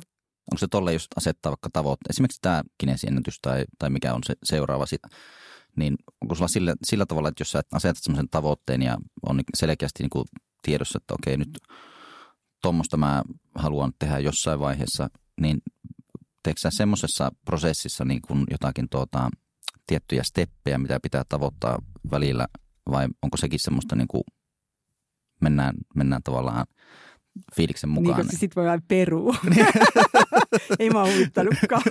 A: Onko se tolle just asettaa vaikka tavoitteet, esimerkiksi tämä kinesiennätys tai, tai mikä on se seuraava sitä, niin onko sulla sillä, sillä tavalla, että jos sä asetat semmoisen tavoitteen ja on selkeästi niin kuin tiedossa, että okei nyt tuommoista mä haluan tehdä jossain vaiheessa, niin teekö sä semmoisessa prosessissa niin kuin jotakin tuota, tiettyjä steppejä, mitä pitää tavoittaa välillä vai onko sekin semmoista niin kuin mennään, mennään tavallaan – fiiliksen niin, mukaan.
B: Niin, koska sit voi aina perua. Ei mä huvittanutkaan.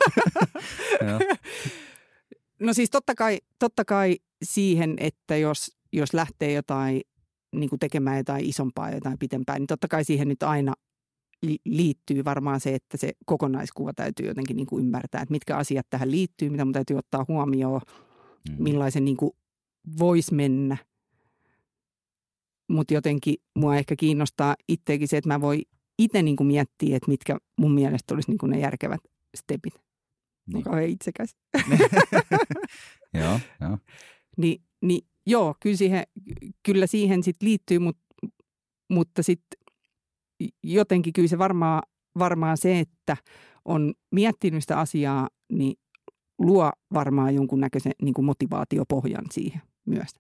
B: no siis totta kai, totta kai siihen, että jos, jos lähtee jotain niin kuin tekemään jotain isompaa, jotain pitempää, niin totta kai siihen nyt aina liittyy varmaan se, että se kokonaiskuva täytyy jotenkin niin kuin ymmärtää, että mitkä asiat tähän liittyy, mitä mun täytyy ottaa huomioon, mm. millaisen niin kuin voisi mennä – mutta jotenkin mua ehkä kiinnostaa itsekin se, että mä voi itse niin kuin miettiä, että mitkä mun mielestä olisi niin kuin ne järkevät stepit. Niin. Kauhean itsekäs.
A: joo, joo.
B: Ni, niin joo, kyllä siihen, kyllä siihen sit liittyy, mut, mutta sitten jotenkin kyllä se varmaan, varmaan se, että on miettinyt sitä asiaa, niin luo varmaan jonkunnäköisen niin kuin motivaatiopohjan siihen myös.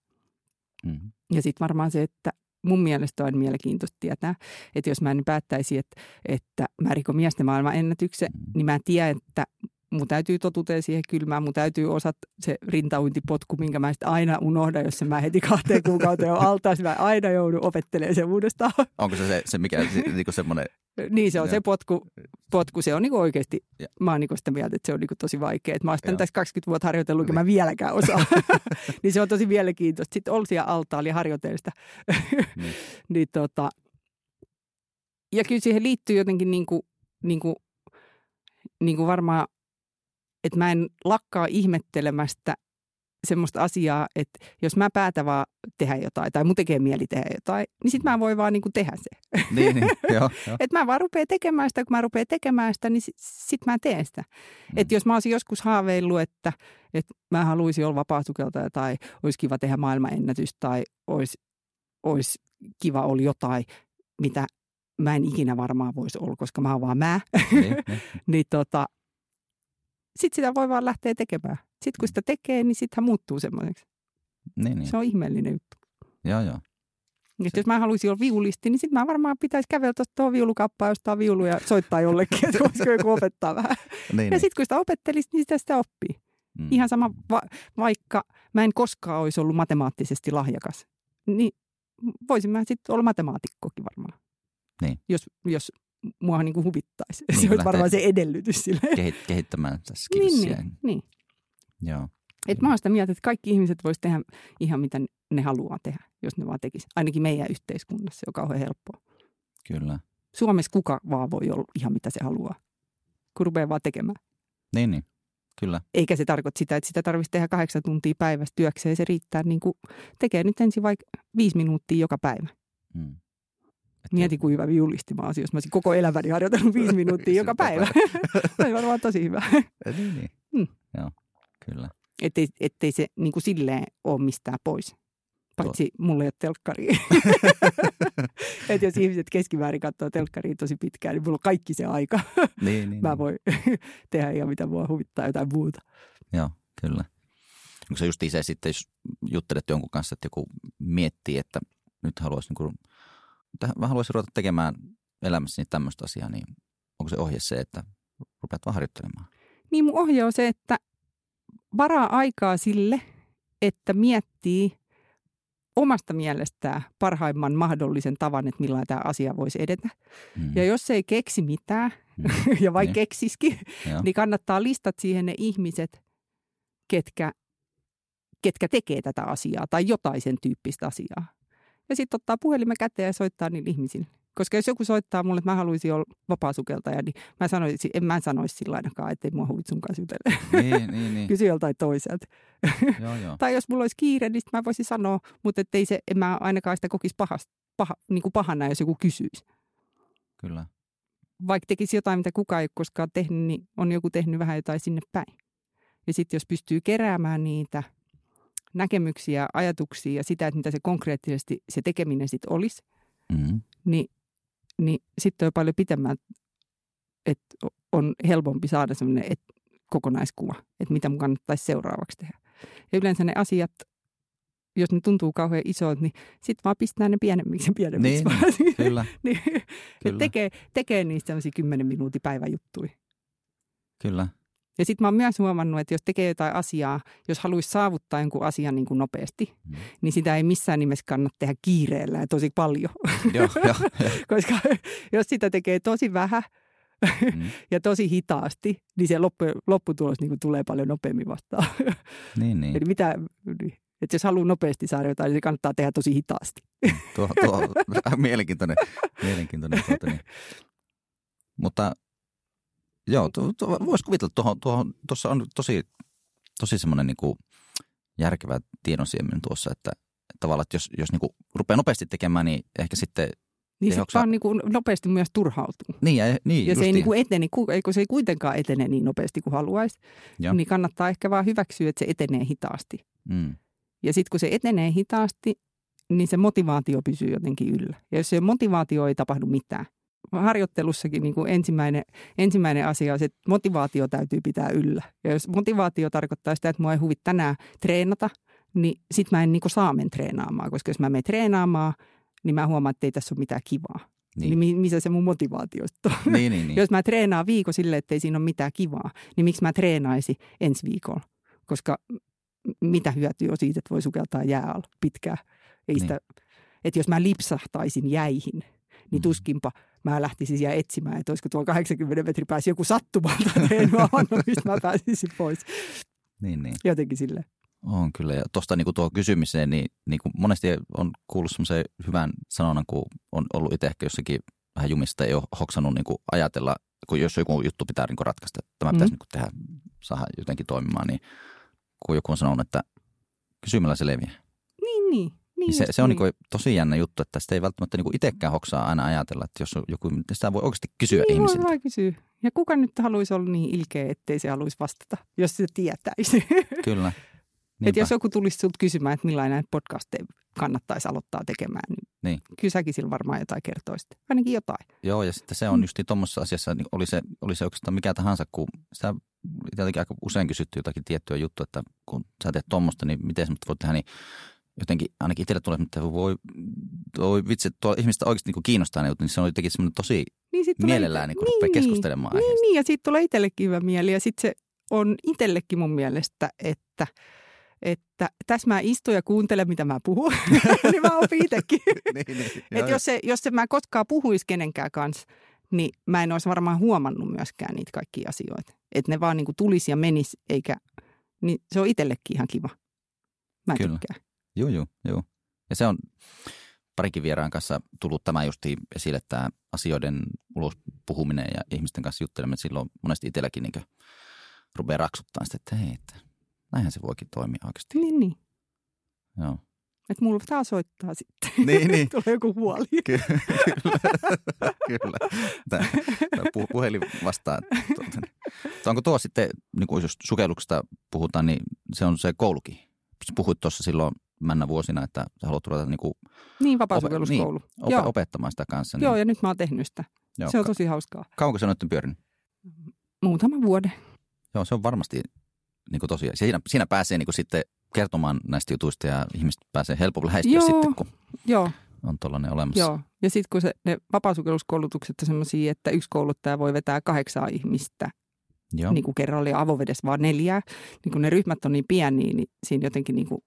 B: Mm-hmm. Ja sitten varmaan se, että mun mielestä on mielenkiintoista tietää, että jos mä en päättäisi, että, että mä rikon miesten maailman ennätyksen, mm. niin mä tiedän, että mun täytyy totuteen siihen kylmään, mun täytyy osata se rintauintipotku, minkä mä sitten aina unohdan, jos mä heti kahteen kuukauteen on altaas, mä aina joudun opettelemaan sen uudestaan.
A: Onko se se, se mikä, niin kuin semmoinen
B: niin se on se potku, potku se on niin oikeasti, ja. mä oon niin sitä mieltä, että se on niin tosi vaikea. Että mä oon tässä 20 vuotta harjoitellut, niin. mä vieläkään osaa. niin se on tosi mielenkiintoista. Sitten oli siellä altaalla ja harjoitella sitä. niin. niin tota, ja kyllä siihen liittyy jotenkin niin kuin, niin kuin, niin kuin varmaan, että mä en lakkaa ihmettelemästä semmoista asiaa, että jos mä päätän vaan tehdä jotain tai mun tekee mieli tehdä jotain, niin sit mä voin vaan niin kuin tehdä se.
A: Niin, niin joo,
B: joo. että mä vaan rupean tekemään sitä, kun mä rupean tekemään sitä, niin sit, sit mä teen sitä. Mm. Että jos mä olisin joskus haaveillut, että, että mä haluaisin olla vapaasukeltaja tai olisi kiva tehdä maailmanennätys tai olisi, olisi kiva olla jotain, mitä mä en ikinä varmaan voisi olla, koska mä oon vaan mä. Niin, niin. niin tota, sitten sitä voi vaan lähteä tekemään. Sitten kun sitä tekee, niin hän muuttuu semmoiseksi.
A: Niin, niin.
B: Se on ihmeellinen juttu.
A: Joo, joo.
B: Ja jos mä haluaisin olla viulisti, niin sitten mä varmaan pitäisi kävellä tuohon viulukappaan, ostaa viulu ja soittaa jollekin, että voisiko joku opettaa vähän. niin, ja niin. sitten kun sitä opettelisi, niin sitä sitä oppii. Mm. Ihan sama, va- vaikka mä en koskaan olisi ollut matemaattisesti lahjakas, niin voisin mä sitten olla matemaatikkokin varmaan.
A: Niin.
B: Jos, jos mua niin kuin huvittaisi. Niin, se olisi varmaan se edellytys sille.
A: Kehit- kehittämään tässä
B: niin, niin, niin.
A: Joo.
B: Et mä oon sitä mieltä, että kaikki ihmiset vois tehdä ihan mitä ne haluaa tehdä, jos ne vaan tekisi. Ainakin meidän yhteiskunnassa, se on kauhean helppoa.
A: Kyllä.
B: Suomessa kuka vaan voi olla ihan mitä se haluaa, kun rupeaa vaan tekemään.
A: Niin, niin. Kyllä.
B: Eikä se tarkoita sitä, että sitä tarvitsisi tehdä kahdeksan tuntia päivässä työkseen. Se riittää, niin kuin tekee nyt ensin vaikka viisi minuuttia joka päivä. Hmm. Mieti, kuin hyvä viulisti mä olisin, jos mä olisin koko elämäni harjoitellut viisi minuuttia joka päivä. se on varmaan tosi hyvä.
A: niin, niin. Hmm. Joo, kyllä.
B: Ettei, ettei se niin kuin silleen ole mistään pois. Paitsi mulla ei ole telkkaria. että jos ihmiset keskimäärin katsoo telkkaria tosi pitkään, niin mulla on kaikki se aika. niin, niin, Mä niin. voin tehdä ihan mitä mua huvittaa jotain muuta.
A: Joo, kyllä. Onko se just itse sitten, jos juttelet jonkun kanssa, että joku miettii, että nyt haluaisi niin kuin mä haluaisin ruveta tekemään elämässäni tämmöistä asiaa, niin onko se ohje se, että rupeat vaan harjoittelemaan?
B: Niin mun ohje on se, että varaa aikaa sille, että miettii omasta mielestään parhaimman mahdollisen tavan, että millä tämä asia voisi edetä. Mm. Ja jos ei keksi mitään, mm. ja vaikka niin. keksisikin, niin kannattaa listat siihen ne ihmiset, ketkä, ketkä tekee tätä asiaa tai jotain sen tyyppistä asiaa. Ja sitten ottaa puhelimen käteen ja soittaa niille ihmisille. Koska jos joku soittaa mulle, että mä haluaisin olla vapaasukeltaja, niin mä sanoisin, en mä sanoisi sillä ainakaan, että ei mua huvit sun kanssa jutella.
A: Niin, niin, niin.
B: Kysy joltain toiselta. Joo, joo. tai jos mulla olisi kiire, niin mä voisin sanoa, mutta ei se, en mä ainakaan sitä kokisi pahasta, paha, niin kuin pahana, jos joku kysyisi.
A: Kyllä.
B: Vaikka tekisi jotain, mitä kukaan ei koskaan tehnyt, niin on joku tehnyt vähän jotain sinne päin. Ja sitten jos pystyy keräämään niitä – näkemyksiä, ajatuksia ja sitä, että mitä se konkreettisesti se tekeminen sitten olisi, mm-hmm. niin, niin sitten on paljon pitemmän, että on helpompi saada semmoinen et, kokonaiskuva, että mitä mun kannattaisi seuraavaksi tehdä. Ja yleensä ne asiat, jos ne tuntuu kauhean isolta, niin sitten vaan pistää ne pienemmiksi ja pienemmiksi.
A: Niin, kyllä.
B: niin, kyllä. Tekee, tekee niistä sellaisia kymmenen minuutin päiväjuttuja.
A: Kyllä.
B: Ja sitten mä oon myös huomannut, että jos tekee jotain asiaa, jos haluaisi saavuttaa jonkun asian niin kuin nopeasti, mm. niin sitä ei missään nimessä kannata tehdä kiireellä ja tosi paljon.
A: Joo, jo, jo.
B: Koska jos sitä tekee tosi vähän mm. ja tosi hitaasti, niin se loppu, lopputulos niin kuin tulee paljon nopeammin vastaan.
A: Niin, niin.
B: Eli mitä, että jos haluaa nopeasti saada jotain, niin se kannattaa tehdä tosi hitaasti.
A: tuo, tuo mielenkiintoinen, mielenkiintoinen tuota, niin. Mutta Joo, tu, tu, voisi kuvitella, tuohon, tuohon, tuossa on tosi, tosi semmoinen niin järkevä tiedonsiemen tuossa, että, että tavallaan, että jos, jos niin kuin rupeaa nopeasti tekemään, niin ehkä sitten
B: niin se vaan niin kuin nopeasti myös turhautuu.
A: Niin, ja, niin,
B: ja se ei, niin kuin etene, eikö se ei kuitenkaan etene niin nopeasti kuin haluaisi, Joo. niin kannattaa ehkä vaan hyväksyä, että se etenee hitaasti. Mm. Ja sitten kun se etenee hitaasti, niin se motivaatio pysyy jotenkin yllä. Ja jos se motivaatio ei tapahdu mitään, harjoittelussakin niin kuin ensimmäinen, ensimmäinen asia on se, että motivaatio täytyy pitää yllä. Ja jos motivaatio tarkoittaa sitä, että mua ei huvit tänään treenata, niin sit mä en niin kuin saa mennä treenaamaan, koska jos mä menen treenaamaan, niin mä huomaan, että ei tässä ole mitään kivaa. niin, niin missä se mun motivaatio on? Niin, niin, niin. Jos mä treenaan viikko silleen, että ei siinä ole mitään kivaa, niin miksi mä treenaisin ensi viikolla? Koska mitä hyötyä on siitä, että voi sukeltaa jää alla pitkään. Ei niin. sitä, että jos mä lipsahtaisin jäihin, niin mm. tuskinpa mä lähtisin siellä etsimään, että olisiko tuolla 80 metrin päässä joku sattumalta tehnyt avannut, mistä mä pääsisin pois.
A: Niin, niin.
B: Jotenkin silleen.
A: On kyllä. Ja tuosta niin tuo kysymiseen, niin, niin kuin monesti on kuullut semmoisen hyvän sanonnan, kun on ollut itse ehkä jossakin vähän jumista, ei ole hoksannut niin kuin ajatella, kun jos joku juttu pitää niin kuin ratkaista, että tämä mm. pitäisi niin tehdä, saada jotenkin toimimaan, niin kun joku on sanonut, että kysymällä se leviää.
B: Niin,
A: niin. Niin, se, se on niin. Niin tosi jännä juttu, että sitä ei välttämättä niin itsekään hoksaa aina ajatella, että jos on joku, sitä voi oikeasti kysyä niin, ihmisiltä.
B: Voi kysyä. Ja kuka nyt haluaisi olla niin ilkeä, ettei se haluaisi vastata, jos se tietäisi.
A: Kyllä.
B: Että jos joku tulisi sinulta kysymään, että millainen podcasteja kannattaisi aloittaa tekemään, niin, niin. kyllä säkin sillä varmaan jotain kertoisit. Ainakin jotain.
A: Joo, ja sitten se on mm. just tuommoisessa asiassa, niin oli se, oli se oikeastaan mikä tahansa, kun sitä jotenkin aika usein kysytty jotakin tiettyä juttua, että kun sä teet tuommoista, niin miten sä voit tehdä, niin jotenkin ainakin itselle tulee, että voi, voi vitsi, tuo ihmistä oikeasti niin kiinnostaa ne jutut, niin se on jotenkin semmoinen tosi niin mielellään niin niin, keskustelemaan
B: niin,
A: aiheesta.
B: Niin, ja siitä tulee itsellekin hyvä mieli. Ja sitten se on itsellekin mun mielestä, että – että tässä mä istun ja kuuntelen, mitä mä puhun, niin mä opin itsekin. niin, niin, että jos, se, jos se mä koskaan puhuisi kenenkään kanssa, niin mä en olisi varmaan huomannut myöskään niitä kaikkia asioita. Että ne vaan niin kuin tulisi ja menisi, eikä, niin se on itsellekin ihan kiva. Mä Kyllä. tykkään.
A: Joo, joo, joo. Ja se on parikin vieraan kanssa tullut tämä justi esille, tämä asioiden ulos puhuminen ja ihmisten kanssa jutteleminen. Silloin monesti itselläkin niin rupeaa raksuttaa sitä, että hei, että näinhän se voikin toimia oikeasti.
B: Niin, niin.
A: Joo.
B: Että mulla pitää soittaa sitten. Niin, niin. Tulee joku huoli.
A: Ky- kyllä. kyllä. Tämä, tämä puhelin vastaa. Tuota, niin. onko tuo sitten, niin kuin jos sukelluksesta puhutaan, niin se on se koulukin. Puhuit tuossa silloin männä vuosina, että sä haluat ruveta niin kuin
B: Niin, vapaa-sukelluskoulu.
A: Niin, op- opettamaan sitä kanssa. Niin.
B: Joo, ja nyt mä oon tehnyt sitä. Joo, se on tosi hauskaa.
A: Kauanko se on nyt pyörinyt?
B: Muutama vuoden.
A: Joo, se on varmasti niin kuin tosiaan, siinä, siinä pääsee niin kuin sitten kertomaan näistä jutuista ja ihmiset pääsee helpommin lähestyä Joo. sitten, kun Joo. on tuollainen olemassa.
B: Joo, ja sitten kun se, ne vapaasukelluskoulutukset on sellaisia, että yksi kouluttaja voi vetää kahdeksaa ihmistä Joo. Niin kuin kerralla ja avovedessä vaan neljää. Niin kun ne ryhmät on niin pieniä, niin siinä jotenkin niin kuin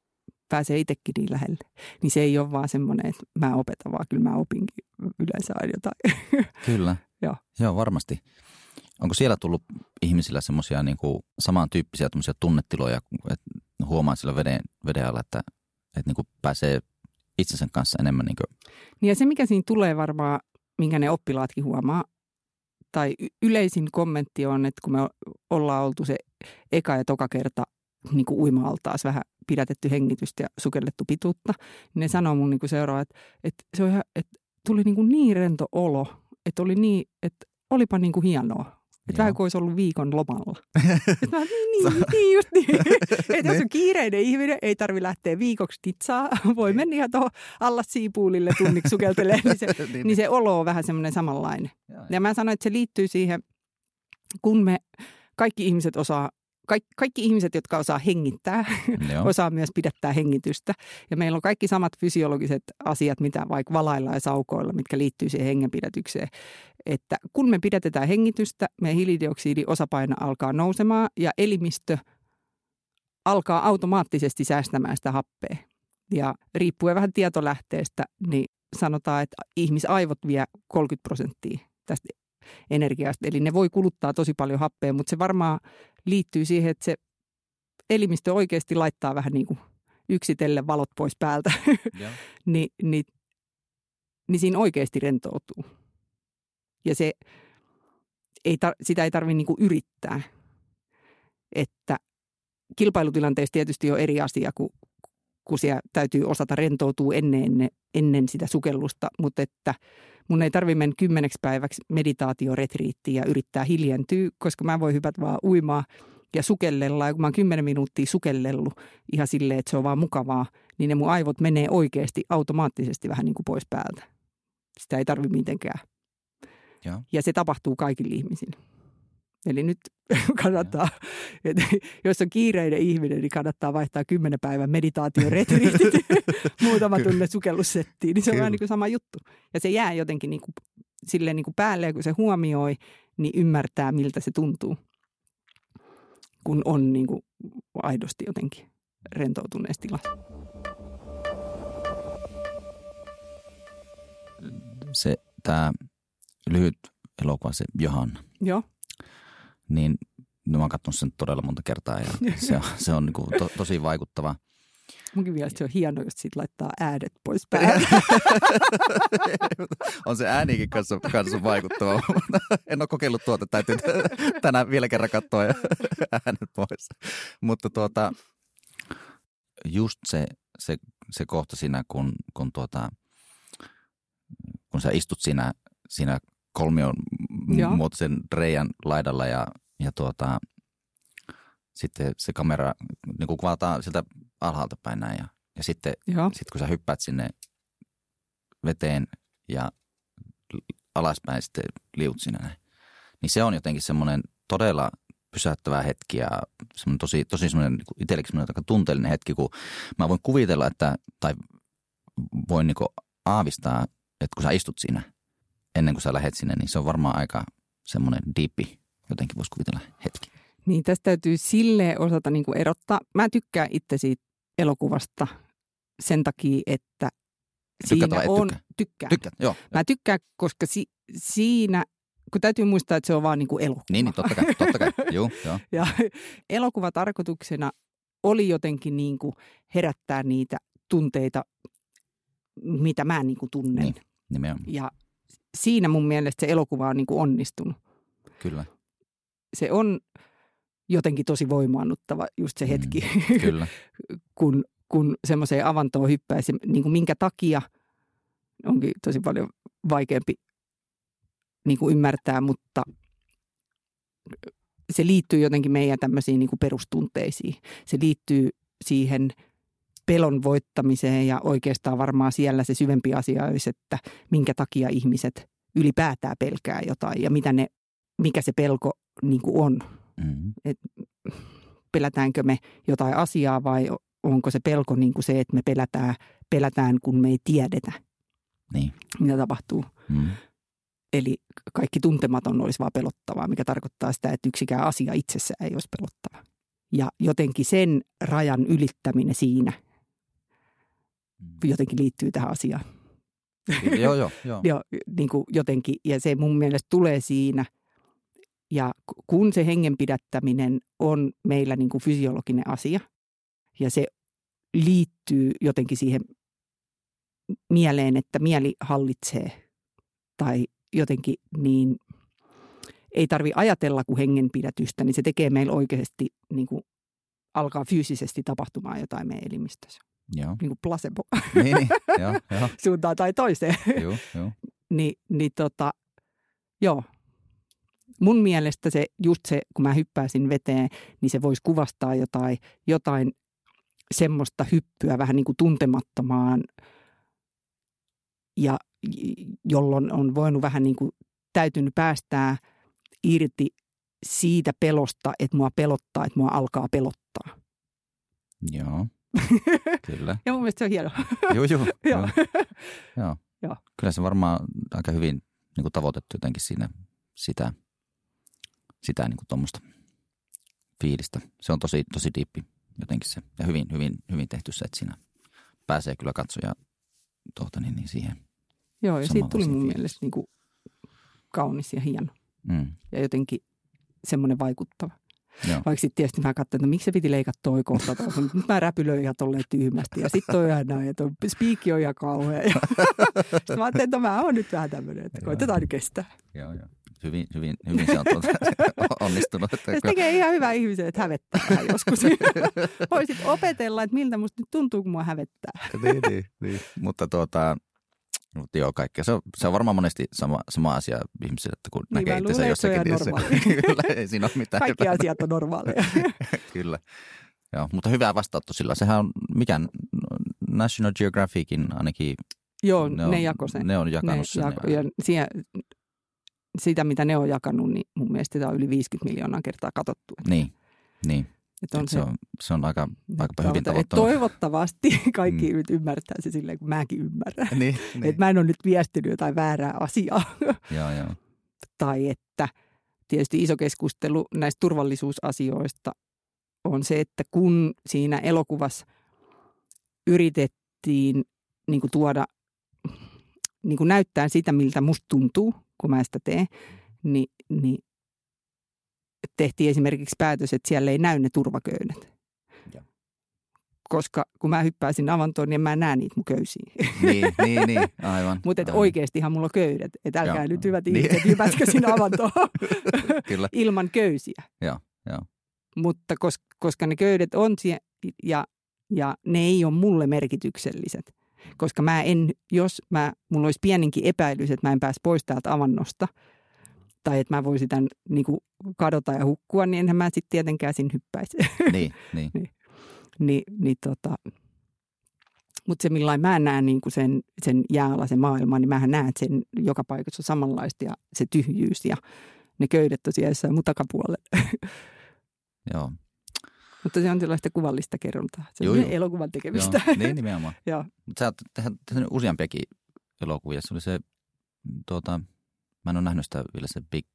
B: pääsee itsekin niin lähelle. Niin se ei ole vaan semmoinen, että mä opetan, vaan kyllä mä opinkin yleensä aina jotain.
A: Kyllä.
B: Joo.
A: Joo, varmasti. Onko siellä tullut ihmisillä semmoisia niin samantyyppisiä tunnetiloja, että huomaa sillä veden, veden alla, että, että niin kuin pääsee itsensä kanssa enemmän? Niin, kuin...
B: niin ja se, mikä siinä tulee varmaan, minkä ne oppilaatkin huomaa, tai yleisin kommentti on, että kun me ollaan oltu se eka ja toka kerta niin kuin uima-altaas vähän pidätetty hengitystä ja sukellettu pituutta, niin ne sanoo mun niin kuin seuraava, että, että, se on ihan, että tuli niin, kuin niin rento olo, että oli niin, että olipa niin kuin hienoa. Että vähän kuin olisi ollut viikon lomalla. mä, niin, niin, niin, just niin. Että jos on kiireinen ihminen, ei tarvi lähteä viikoksi titsaa. Voi mennä ihan tuohon alla siipuulille tunniksi sukeltelee, niin se, niin, niin se olo on vähän semmoinen samanlainen. Ja mä sanoin, että se liittyy siihen, kun me kaikki ihmiset osaa kaikki, kaikki ihmiset, jotka osaa hengittää, osaa myös pidättää hengitystä. Ja meillä on kaikki samat fysiologiset asiat, mitä vaikka valailla ja saukoilla, mitkä liittyy siihen hengenpidätykseen. Että kun me pidätetään hengitystä, meidän hiilidioksidiosapaino alkaa nousemaan ja elimistö alkaa automaattisesti säästämään sitä happea. Ja riippuen vähän tietolähteestä, niin sanotaan, että ihmisaivot vie 30 prosenttia tästä energiasta. Eli ne voi kuluttaa tosi paljon happea, mutta se varmaan liittyy siihen, että se elimistö oikeasti laittaa vähän niin kuin yksitellen valot pois päältä, Ni, niin, niin siinä oikeasti rentoutuu. Ja se, ei tar- sitä ei tarvitse niin yrittää. Että kilpailutilanteessa tietysti on eri asia, kun, kun siellä täytyy osata rentoutua ennen, ennen sitä sukellusta, mutta että – mun ei tarvi mennä kymmeneksi päiväksi meditaatioretriittiin ja yrittää hiljentyä, koska mä voin hypätä vaan uimaa ja sukellella. Ja kun mä oon kymmenen minuuttia sukellellut ihan silleen, että se on vaan mukavaa, niin ne mun aivot menee oikeasti automaattisesti vähän niin kuin pois päältä. Sitä ei tarvi mitenkään. Ja, ja se tapahtuu kaikille ihmisille. Eli nyt kannattaa, että jos on kiireinen ihminen, niin kannattaa vaihtaa kymmenen päivän meditaatioretriitit muutama tunne sukellussettiin. Niin se on vähän niin kuin sama juttu. Ja se jää jotenkin niin kuin silleen niin kuin päälle kun se huomioi, niin ymmärtää miltä se tuntuu, kun on niin kuin aidosti jotenkin rentoutuneessa tilassa.
A: Se, tämä lyhyt elokuva, se Johanna.
B: Joo.
A: Niin no, mä oon katsonut sen todella monta kertaa ja se on, se on niin kuin to, tosi vaikuttava –
B: Munkin mielestä se on hienoa, jos siitä laittaa äänet pois päältä.
A: on se äänikin kanssa, kanssa vaikuttava. en ole kokeillut tuota, täytyy tänään vielä kerran katsoa ja äänet pois. Mutta tuota, just se, se, se kohta siinä, kun, kun, tuota, kun sä istut siinä, siinä kolmion muotoisen reijän laidalla ja, ja tuota, sitten se kamera niin kuin kuvataan sieltä alhaalta päin näin. Ja, ja sitten sit kun sä hyppäät sinne veteen ja alaspäin sitten liut sinne näin, niin se on jotenkin semmoinen todella pysäyttävä hetki ja semmoinen tosi, tosi semmoinen niin itsellekin semmoinen aika tunteellinen hetki, kun mä voin kuvitella, että, tai voin niin aavistaa, että kun sä istut siinä ennen kuin sä lähet sinne, niin se on varmaan aika semmoinen diippi, jotenkin voisi kuvitella hetki.
B: Niin tästä täytyy sille osata niin kuin erottaa. Mä tykkään itse siitä elokuvasta sen takia, että
A: siinä Tykkäät
B: on...
A: Tykkää.
B: Tykkään.
A: Tykkään, joo.
B: Mä tykkään, koska si, siinä, kun täytyy muistaa, että se on vaan niin kuin elokuva.
A: Niin, niin totta kai, totta kai. Joo, joo.
B: ja elokuva tarkoituksena oli jotenkin niin kuin herättää niitä tunteita, mitä mä niin kuin tunnen. Niin,
A: nimenomaan.
B: Ja siinä mun mielestä se elokuva on niin kuin onnistunut.
A: Kyllä.
B: Se on jotenkin tosi voimaannuttava just se mm, hetki,
A: mm, kyllä.
B: kun, kun semmoiseen avantoon hyppäisi, niin kuin minkä takia onkin tosi paljon vaikeampi niin kuin ymmärtää, mutta se liittyy jotenkin meidän tämmöisiin niin kuin perustunteisiin. Se liittyy siihen pelon voittamiseen ja oikeastaan varmaan siellä se syvempi asia olisi, että minkä takia ihmiset ylipäätään pelkää jotain ja mitä ne, mikä se pelko niin kuin on. Mm-hmm. Et pelätäänkö me jotain asiaa vai onko se pelko niin kuin se, että me pelätään, pelätään, kun me ei tiedetä,
A: niin.
B: mitä tapahtuu. Mm-hmm. Eli kaikki tuntematon olisi vaan pelottavaa, mikä tarkoittaa sitä, että yksikään asia itsessään ei olisi pelottava. Ja jotenkin sen rajan ylittäminen siinä. Jotenkin liittyy tähän asiaan.
A: joo, joo. joo.
B: jo, niin kuin jotenkin, ja se mun mielestä tulee siinä – ja kun se hengen pidättäminen on meillä niin kuin fysiologinen asia ja se liittyy jotenkin siihen mieleen, että mieli hallitsee tai jotenkin niin ei tarvi ajatella kuin hengenpidätystä, niin se tekee meillä oikeasti niin kuin alkaa fyysisesti tapahtumaan jotain meidän elimistössä.
A: Joo.
B: Niin kuin placebo.
A: Niin, niin. Joo, joo.
B: Suuntaan tai toiseen.
A: Joo, joo.
B: Ni, niin tota, joo, mun mielestä se, just se, kun mä hyppäisin veteen, niin se voisi kuvastaa jotain, jotain semmoista hyppyä vähän niin kuin tuntemattomaan ja jolloin on voinut vähän niin kuin täytynyt päästää irti siitä pelosta, että mua pelottaa, että mua alkaa pelottaa.
A: Joo, kyllä.
B: ja mun mielestä se on hieno.
A: joo, joo.
B: joo.
A: joo. joo. Kyllä se varmaan aika hyvin niin kuin tavoitettu jotenkin siinä sitä – sitä niin kuin tuommoista fiilistä. Se on tosi, tosi diippi jotenkin se. Ja hyvin, hyvin, hyvin tehty se, että siinä pääsee kyllä katsoja tuota, niin, niin siihen.
B: Joo, ja siitä tuli mun fiilistä. mielestä niin kuin kaunis ja hieno. Mm. Ja jotenkin semmoinen vaikuttava. Joo. Vaikka sitten tietysti mä katsoin, että no miksi se piti leikata toi kohta. Nyt mä räpylöin ihan tolleen tyhmästi. Ja sitten toi ihan näin, että spiikki on ihan kauhea. sitten mä ajattelin, että no mä oon nyt vähän tämmöinen, että koitetaan nyt kestää.
A: Joo, joo hyvin, hyvin, hyvin se on tuota, onnistunut.
B: Että se tekee ihan hyvää ihmisen, että hävettää joskus. Voisit opetella, että miltä musta nyt tuntuu, kun mua hävettää.
A: niin, niin, niin. Mutta tuota, mutta joo, kaikkea. Se on, se on varmaan monesti sama, sama asia ihmisille, että kun niin, näkee itse jossakin. Niin se, kyllä, ei siinä ole mitään.
B: Kaikki hyvää. asiat on normaaleja.
A: kyllä. Joo, mutta hyvää vastaattu sillä. Sehän on, mikä National Geographicin ainakin
B: Joo, ne, on, ne jako sen.
A: Ne on jakanut ne sen. Jako,
B: ja siellä, sitä, mitä ne on jakanut, niin mun mielestä tämä on yli 50 miljoonaa kertaa katsottu.
A: Niin, niin. Että on se, se, on, se on aika, aika hyvin tavoittanut.
B: Toivottavasti kaikki mm. nyt ymmärtää se silleen, kun mäkin ymmärrän. Niin, niin. Että mä en ole nyt viestinyt jotain väärää asiaa.
A: Joo, joo.
B: tai että tietysti iso keskustelu näistä turvallisuusasioista on se, että kun siinä elokuvassa yritettiin niin kuin tuoda, niin kuin näyttää sitä, miltä musta tuntuu, kun mä sitä teen, niin, niin tehtiin esimerkiksi päätös, että siellä ei näy ne turvaköydet. Koska kun mä hyppäisin avantoon, niin mä en näe niitä mun köysiä.
A: Niin, niin, niin aivan.
B: Mutta oikeastihan mulla on köydet. Että älkää Joo. nyt hyvät niin. ihmiset hypätkö sinne avantoon Kyllä. ilman köysiä.
A: Joo, jo.
B: Mutta koska, koska ne köydet on siellä ja, ja ne ei ole mulle merkitykselliset. Koska mä en, jos mä, mulla olisi pieninkin epäilys, että mä en pääse pois täältä avannosta – tai että mä voisin tämän niin kuin kadota ja hukkua, niin enhän mä sitten tietenkään sinne hyppäisi.
A: Niin, niin.
B: niin, niin, niin tota, mutta se, millain mä näen niin kuin sen, sen jääalaisen maailman, niin mähän näen, että sen joka paikassa on samanlaista ja se tyhjyys ja ne köydet siellä jossain mun takapuolella.
A: Joo.
B: Mutta se on sellaista kuvallista kerrontaa. Se joo, on joo. elokuvan tekemistä.
A: Joo, niin nimenomaan. Joo. Mutta sä oot tehnyt useampiakin elokuvia. Se oli se tuota, Mä en ole nähnyt sitä vielä se Big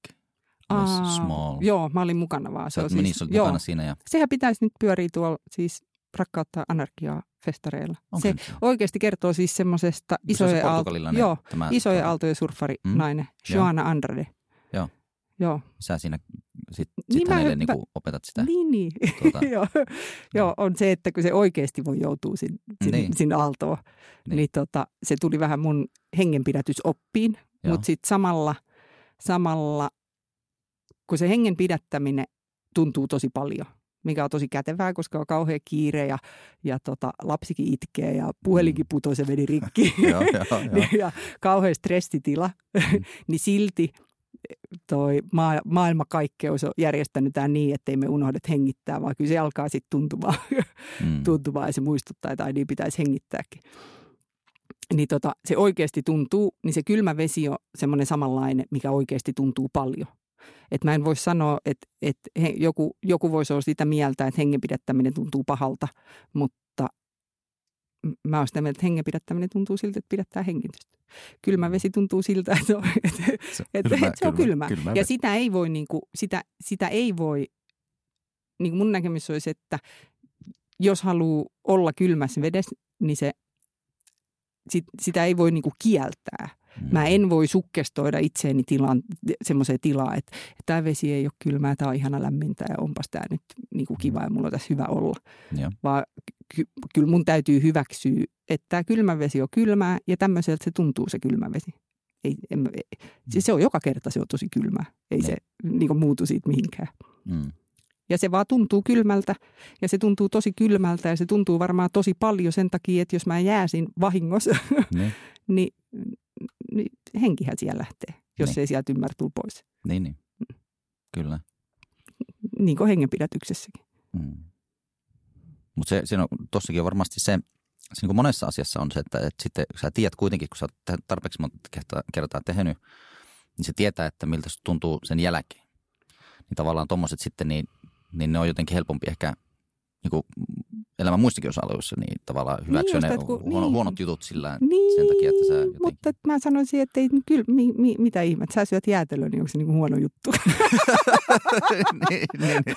A: Aa, Small.
B: Joo, mä olin mukana vaan.
A: Se on siis, niin, joo, mukana siinä. Ja...
B: Sehän pitäisi nyt pyöriä tuolla siis Rakkautta anarkiaa festareilla. Onko se, se oikeasti kertoo siis semmoisesta isojen,
A: aalto,
B: joo, tämä, isojen aaltojen surffari mm, nainen, Joana Andrade.
A: Joo.
B: Joo.
A: Sä siinä sit, niin sit hänelle niin kuin opetat sitä.
B: Niin, niin. Tuota. joo. joo, on se, että kun se oikeasti voi joutua sin, sin, niin. sinne aaltoon, niin, niin tota, se tuli vähän mun hengenpidätysoppiin, mutta sitten samalla, samalla, kun se hengen pidättäminen tuntuu tosi paljon, mikä on tosi kätevää, koska on kauhean kiire ja, ja tota, lapsikin itkee ja puhelinkin mm. putosi ja meni rikki. joo, joo, joo. ja kauhean stressitila, mm. niin silti toi maa, maailmankaikkeus on järjestänyt tämä niin, ettei me unohdet hengittää, vaan kyllä se alkaa sitten tuntumaan, mm. tuntumaan ja se muistuttaa, että niin pitäisi hengittääkin niin tota, se oikeasti tuntuu, niin se kylmä vesi on semmoinen samanlainen, mikä oikeasti tuntuu paljon. Et mä en voi sanoa, että, että he, joku, joku voisi olla sitä mieltä, että hengenpidättäminen tuntuu pahalta, mutta mä oon sitä mieltä, että hengenpidättäminen tuntuu siltä, että pidättää hengitystä. Kylmä vesi tuntuu siltä, että, on, että, se, että, kylmä, että se on kylmä. kylmä. kylmä ja sitä ei voi, niin kuin, sitä, sitä ei voi, niin kuin mun näkemys olisi, että jos haluaa olla kylmässä vedessä, niin se sit, sitä ei voi niinku kieltää. Mm. Mä en voi sukkestoida itseeni tilan, semmoiseen tilaan, että, että tämä vesi ei ole kylmää, tämä on ihana lämmintä ja onpas tämä nyt niinku kiva ja mulla on tässä hyvä olla. Ja. Vaan ky, kyllä mun täytyy hyväksyä, että tämä kylmä vesi on kylmää ja tämmöiseltä se tuntuu se kylmä vesi. Ei, en, ei, se on joka kerta se on tosi kylmää. Ei ja. se niinku muutu siitä mihinkään. Mm. Ja se vaan tuntuu kylmältä ja se tuntuu tosi kylmältä ja se tuntuu varmaan tosi paljon sen takia, että jos mä jääsin vahingossa, niin, niin, niin henkihän siellä lähtee, jos niin. ei sieltä ymmärtuu pois.
A: Niin, niin. Mm. Kyllä.
B: Niin kuin hengenpidätyksessäkin. Mm.
A: Mutta se, siinä on, tossakin on varmasti se, se niin kuin monessa asiassa on se, että, että sitten sä tiedät kuitenkin, kun sä oot tarpeeksi monta kertaa, kertaa tehnyt, niin se tietää, että miltä se tuntuu sen jälkeen. Niin tavallaan tuommoiset sitten, niin niin ne on jotenkin helpompi ehkä niin kuin elämän muistakin osa-alueissa niin tavallaan hyväksyä niin, ne kun, huono, niin, huonot jutut sillä niin, sen takia, että sä jotenkin...
B: mutta mä sanoisin, että ei, kyllä, mi, mi, mitä ihmettä, sä syöt jäätelöä, niin onko se niin kuin huono juttu? niin, niin, niin.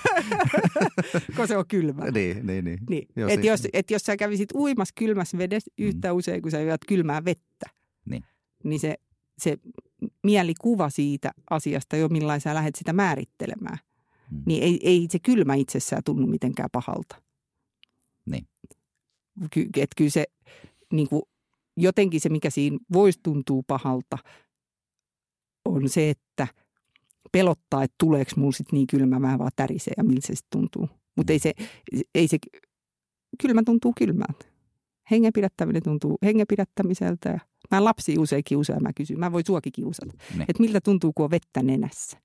B: Kun se on kylmä.
A: Niin, niin, niin.
B: niin. Jos, et jos, et jos sä kävisit uimassa kylmässä vedessä yhtä mm. usein, kun sä juot kylmää vettä, niin, niin se, se mielikuva siitä asiasta jo millainen sä lähdet sitä määrittelemään – mm. niin ei, ei se kylmä itsessään tunnu mitenkään pahalta.
A: Niin.
B: Ky, et kyllä se niin kuin, jotenkin se, mikä siinä voisi tuntua pahalta, on se, että pelottaa, että tuleeko mulla sitten niin kylmä, mä vaan tärisee ja miltä se sitten tuntuu. Mutta ei se, ei se, kylmä tuntuu kylmältä. Hengen pidättäminen tuntuu hengen pidättämiseltä. Ja mä lapsi usein kiusaa, mä kysyn. Mä voin suokin kiusata. Että miltä tuntuu, kun on vettä nenässä.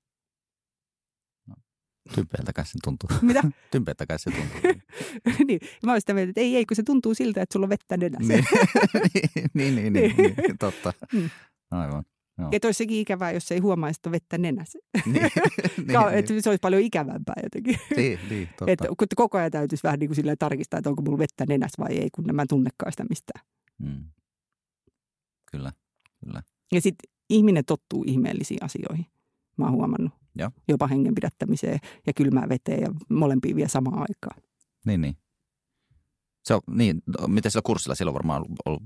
A: Tympeältä kai se tuntuu.
B: Mitä?
A: Tympeältä kai se tuntuu.
B: niin, mä olen sitä mieltä, että ei, ei, kun se tuntuu siltä, että sulla on vettä nenässä.
A: niin, niin, niin, niin, niin, totta. Mm. Aivan,
B: Joo. Että olisi sekin ikävää, jos ei huomaisi, että vettä nenässä. Niin, niin, että niin. se olisi paljon ikävämpää jotenkin.
A: Niin, niin totta.
B: Että kun koko ajan täytyisi vähän niin kuin tarkistaa, että onko mulla vettä nenässä vai ei, kun mä tunnekaan sitä mistään. Mm.
A: Kyllä, kyllä.
B: Ja sitten ihminen tottuu ihmeellisiin asioihin. Mä oon huomannut.
A: Ja.
B: Jopa hengen pidättämiseen ja kylmään veteen ja molempiin vielä samaan aikaan.
A: Niin, niin. Se on, niin, miten sillä kurssilla siellä on varmaan ollut,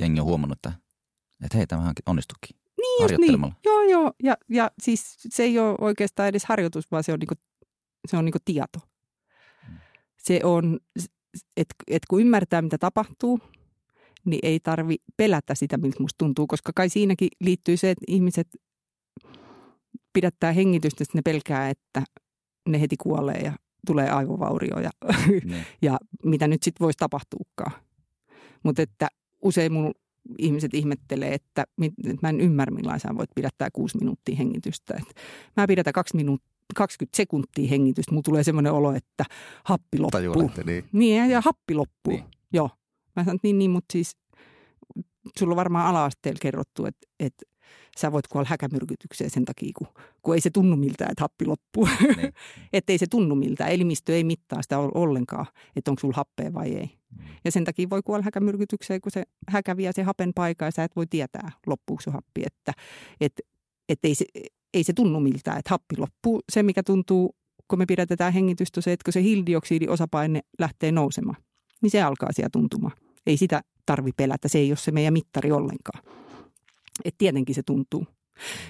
A: jengi on huomannut, että, että hei, tämähän onnistukin.
B: Niin, niin. Joo, joo. Ja, ja siis se ei ole oikeastaan edes harjoitus, vaan se on, niinku, se on niinku tieto. Mm. Se on, että et kun ymmärtää, mitä tapahtuu, niin ei tarvi pelätä sitä, miltä musta tuntuu, koska kai siinäkin liittyy se, että ihmiset pidättää hengitystä, että ne pelkää, että ne heti kuolee ja tulee aivovaurio ja, niin. ja mitä nyt sitten voisi tapahtuukaan. Mutta että usein mun ihmiset ihmettelee, että, että mä en ymmärrä, millaisen voit pidättää kuusi minuuttia hengitystä. Et mä pidätän kaksi minuuttia 20 sekuntia hengitystä, mulla tulee semmoinen olo, että happi loppuu.
A: Tajuulette, niin.
B: Niin, ja happi loppuu. Niin. Joo. Mä sanon, että niin, niin, mutta siis sulla on varmaan ala-asteella kerrottu, että, että sä voit kuolla häkämyrkytykseen sen takia, kun, kun ei se tunnu miltään, että happi loppuu. Niin. että ei se tunnu miltään. Elimistö ei mittaa sitä ollenkaan, että onko sulla happea vai ei. Mm. Ja sen takia voi kuolla häkämyrkytykseen, kun se häkä vie se hapen paikka ja sä et voi tietää, loppuuko se happi. Että et, et ei, se, ei se tunnu miltään, että happi loppuu. Se, mikä tuntuu, kun me pidätetään hengitystä, se, että kun se hiilidioksidiosapaine lähtee nousemaan, niin se alkaa siellä tuntumaan. Ei sitä tarvi pelätä, se ei ole se meidän mittari ollenkaan. Et tietenkin se tuntuu.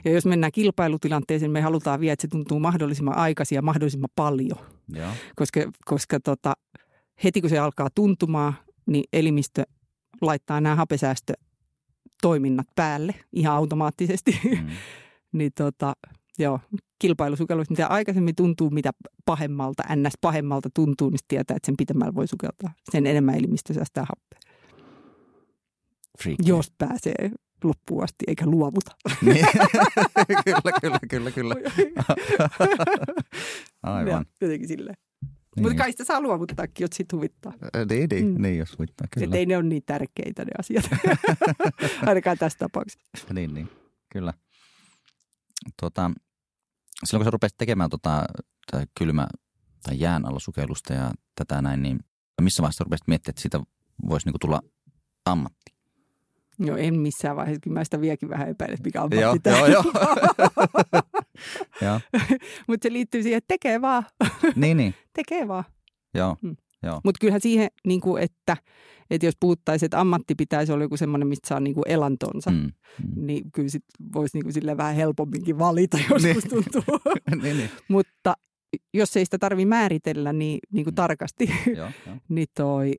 B: Ja jos mennään kilpailutilanteeseen, me halutaan vielä, että se tuntuu mahdollisimman aikaisin ja mahdollisimman paljon.
A: Ja.
B: Koska, koska tota, heti kun se alkaa tuntumaan, niin elimistö laittaa nämä hapesäästötoiminnat päälle ihan automaattisesti. Mm. niin tota, joo, kilpailusukellus, mitä aikaisemmin tuntuu, mitä pahemmalta, ns. pahemmalta tuntuu, niin tietää, että sen pitemmällä voi sukeltaa. Sen enemmän elimistö säästää happea.
A: Freak.
B: Jos pääsee loppuun asti eikä luovuta.
A: Niin. kyllä, kyllä, kyllä, kyllä. Aivan. Ja,
B: jotenkin silleen. Niin. Mutta kai sitä saa luovuttaakin, jos sit huvittaa.
A: Niin, niin, mm. niin jos huvittaa, kyllä.
B: Että ei ne ole niin tärkeitä ne asiat, ainakaan tässä tapauksessa.
A: Niin, niin, kyllä. Tota, silloin kun sä rupesit tekemään tota, kylmä tai jään alla sukellusta ja tätä näin, niin missä vaiheessa rupesit miettimään, että siitä voisi niinku tulla ammatti?
B: Joo, en missään vaiheessa. Kyllä mä sitä vieläkin vähän epäilen, mikä on
A: joo, joo, joo.
B: Mutta se liittyy siihen, että tekee vaan.
A: niin, niin.
B: tekee vaan.
A: Joo, joo.
B: Mutta kyllähän siihen, niin kuin, että, että jos puhuttaisiin, että ammatti pitäisi olla joku semmoinen, mistä saa niin kuin elantonsa, mm, mm. niin kyllä sit voisi niin kuin vähän helpomminkin valita, jos niin. tuntuu. niin, niin. Mutta jos ei sitä tarvitse määritellä niin, niin kuin mm. tarkasti, joo, jo. niin toi,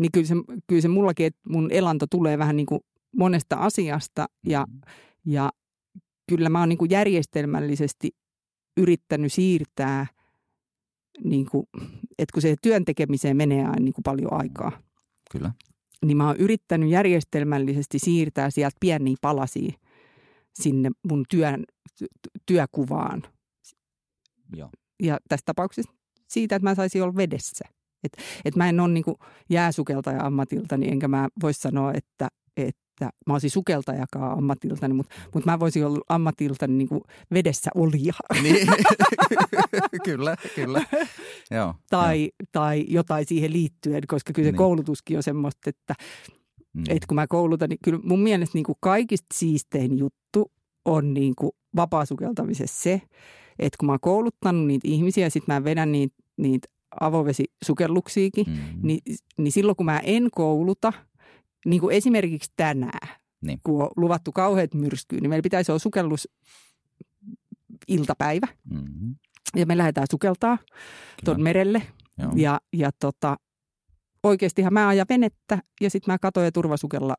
B: niin kyllä se, kyllä se mullakin, että mun elanto tulee vähän niin kuin monesta asiasta ja, mm. ja kyllä mä oon niin kuin järjestelmällisesti yrittänyt siirtää, niin kuin, että kun se työn tekemiseen menee aina niin kuin paljon aikaa.
A: Kyllä.
B: Niin mä oon yrittänyt järjestelmällisesti siirtää sieltä pieniä palasia sinne mun työn, työkuvaan.
A: Joo.
B: Ja tässä tapauksessa siitä, että mä saisin olla vedessä. Et, et mä en ole niinku jääsukeltaja ammatiltani, niin enkä mä voisi sanoa, että, että mä olisin sukeltajakaan ammatiltani, mutta mut mä voisin olla ammatiltani niinku vedessä olija.
A: Niin. kyllä, kyllä. Joo,
B: tai, jo. tai jotain siihen liittyen, koska kyllä se niin. koulutuskin on semmoista, että mm. et kun mä koulutan, niin kyllä mun mielestä niinku kaikista siistein juttu on niinku vapaasukeltamisessa se, että kun mä oon kouluttanut niitä ihmisiä ja sitten mä vedän niitä, niitä avovesisukelluksiikin, mm-hmm. niin, niin silloin kun mä en kouluta, niin kuin esimerkiksi tänään, niin. kun on luvattu kauheat myrskyyn, niin meillä pitäisi olla sukellus iltapäivä. Mm-hmm. Ja me lähdetään sukeltaa tuon merelle. Joo. Ja, ja tota, oikeastihan mä ajan venettä ja sitten mä katoin ja turvasukella,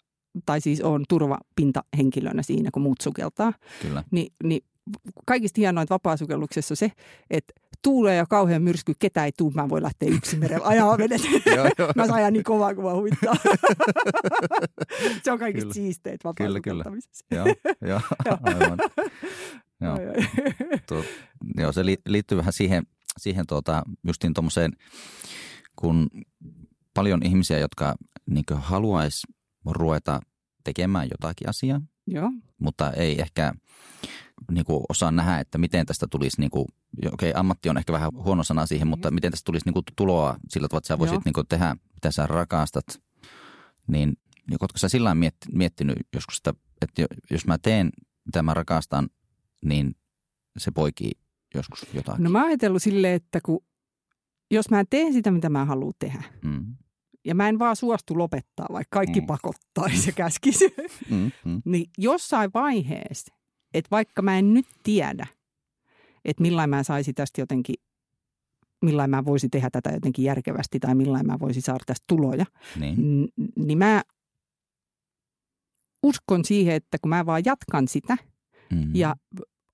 B: tai siis on turvapintahenkilönä siinä, kun muut sukeltaa.
A: Kyllä.
B: Ni, niin kaikista hienointa vapaasukelluksessa on se, että tuulee ja kauhean myrsky, ketä ei tuu, mä voin lähteä yksin merellä ajaa vedet. mä saan niin kovaa, kun mä huvittaa. se on kaikista siisteet
A: Kyllä, kyllä. joo, joo, aivan. joo. Tuo, joo, se liittyy vähän siihen, siihen tuota, justiin tuommoiseen, kun paljon ihmisiä, jotka niin haluaisi ruveta tekemään jotakin asiaa.
B: Joo.
A: mutta ei ehkä niin kuin osaa nähdä, että miten tästä tulisi, niin kuin, okei okay, ammatti on ehkä vähän huono sana siihen, mutta miten tästä tulisi niin kuin tuloa sillä tavalla, että sä voisit niin kuin tehdä, mitä sä rakastat, niin oletko sä sillä miettinyt joskus, että, että jos mä teen, mitä mä rakastan, niin se poikii joskus jotain?
B: No mä oon ajatellut silleen, että kun, jos mä teen sitä, mitä mä haluan tehdä, mm. ja mä en vaan suostu lopettaa, vaikka kaikki mm. pakottaisi ja käskisi, mm. Mm. niin jossain vaiheessa, että vaikka mä en nyt tiedä, että millain mä saisin tästä jotenkin, millain mä voisin tehdä tätä jotenkin järkevästi tai millain mä voisin saada tästä tuloja, niin, niin mä uskon siihen, että kun mä vaan jatkan sitä mm-hmm. ja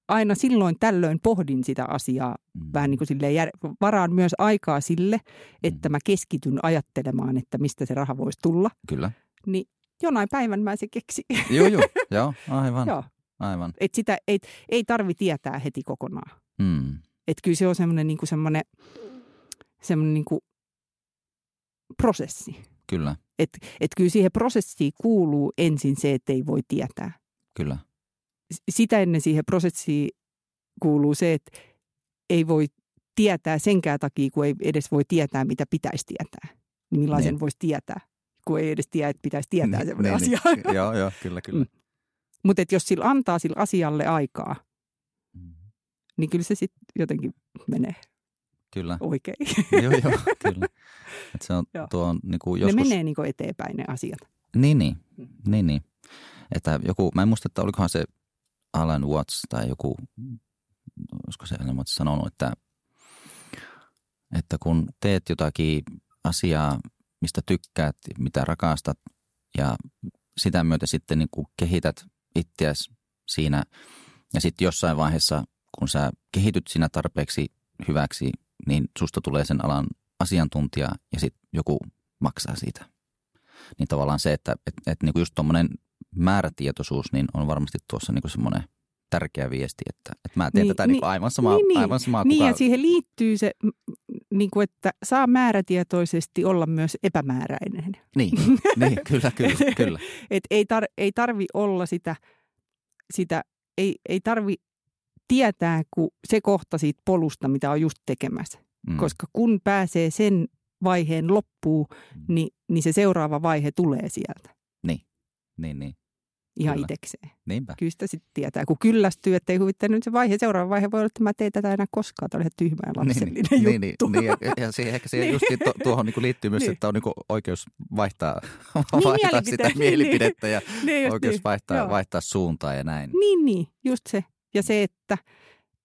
B: aina silloin tällöin pohdin sitä asiaa mm. vähän niin kuin silleen, varaan myös aikaa sille, että mm. mä keskityn ajattelemaan, että mistä se raha voisi tulla.
A: Kyllä.
B: Niin jonain päivän mä se keksin.
A: Joo, joo, joo aivan. joo. Aivan.
B: Et sitä ei, ei tarvi tietää heti kokonaan. Mm. Et kyllä se on semmoinen niin semmoinen, semmoinen niin prosessi.
A: Kyllä.
B: Et, et kyllä siihen prosessiin kuuluu ensin se, että ei voi tietää.
A: Kyllä
B: sitä ennen siihen prosessiin kuuluu se, että ei voi tietää senkään takia, kun ei edes voi tietää, mitä pitäisi tietää. Niin millaisen niin. voisi tietää, kun ei edes tiedä, että pitäisi tietää niin, sellainen niin, asia.
A: Niin. joo, joo, kyllä, kyllä. Mm.
B: Mutta jos sillä antaa sillä asialle aikaa, mm. niin kyllä se sitten jotenkin menee
A: Kyllä.
B: oikein.
A: joo, joo, kyllä. Et se on, tuo on niinku joskus...
B: Ne menee niinku eteenpäin ne asiat.
A: Niin, niin. Mm. niin, niin. Että joku, mä en muista, että olikohan se Alan Watts tai joku, olisiko se Alan Watts sanonut, että, että kun teet jotakin asiaa, mistä tykkäät, mitä rakastat ja sitä myötä sitten niin kuin kehität itseäsi siinä ja sitten jossain vaiheessa, kun sä kehityt siinä tarpeeksi hyväksi, niin susta tulee sen alan asiantuntija ja sitten joku maksaa siitä. Niin tavallaan se, että et, et niin kuin just tuommoinen määrätietoisuus niin on varmasti tuossa niin semmoinen tärkeä viesti, että, että mä teen niin, tätä niin, niin aivan samaa, niin, aivan samaa
B: Niin, kuka... ja siihen liittyy se, niin kuin, että saa määrätietoisesti olla myös epämääräinen.
A: Niin, niin kyllä, kyllä. kyllä.
B: Et ei, tar, ei tarvi olla sitä, sitä ei, ei tarvi tietää kuin se kohta siitä polusta, mitä on just tekemässä. Mm. Koska kun pääsee sen vaiheen loppuun, mm. niin, niin se seuraava vaihe tulee sieltä.
A: Niin, niin, niin
B: ihan Kyllä. itekseen.
A: Niinpä.
B: Kyllä sitä sitten tietää, kun kyllästyy, että ei huvittanut se vaihe. Seuraava vaihe voi olla, että mä teen tätä enää koskaan. Tämä ihan tyhmä ja niin, lapsellinen niin,
A: niin, juttu. Niin, niin, ja, ja siihen, ehkä siihen niin. just to, tuohon niin liittyy myös, niin. että on niin oikeus vaihtaa, niin, vaihtaa mielipite. sitä niin. mielipidettä ja niin, oikeus niin. vaihtaa, vaihtaa suuntaa ja näin.
B: Niin, niin, just se. Ja se, että,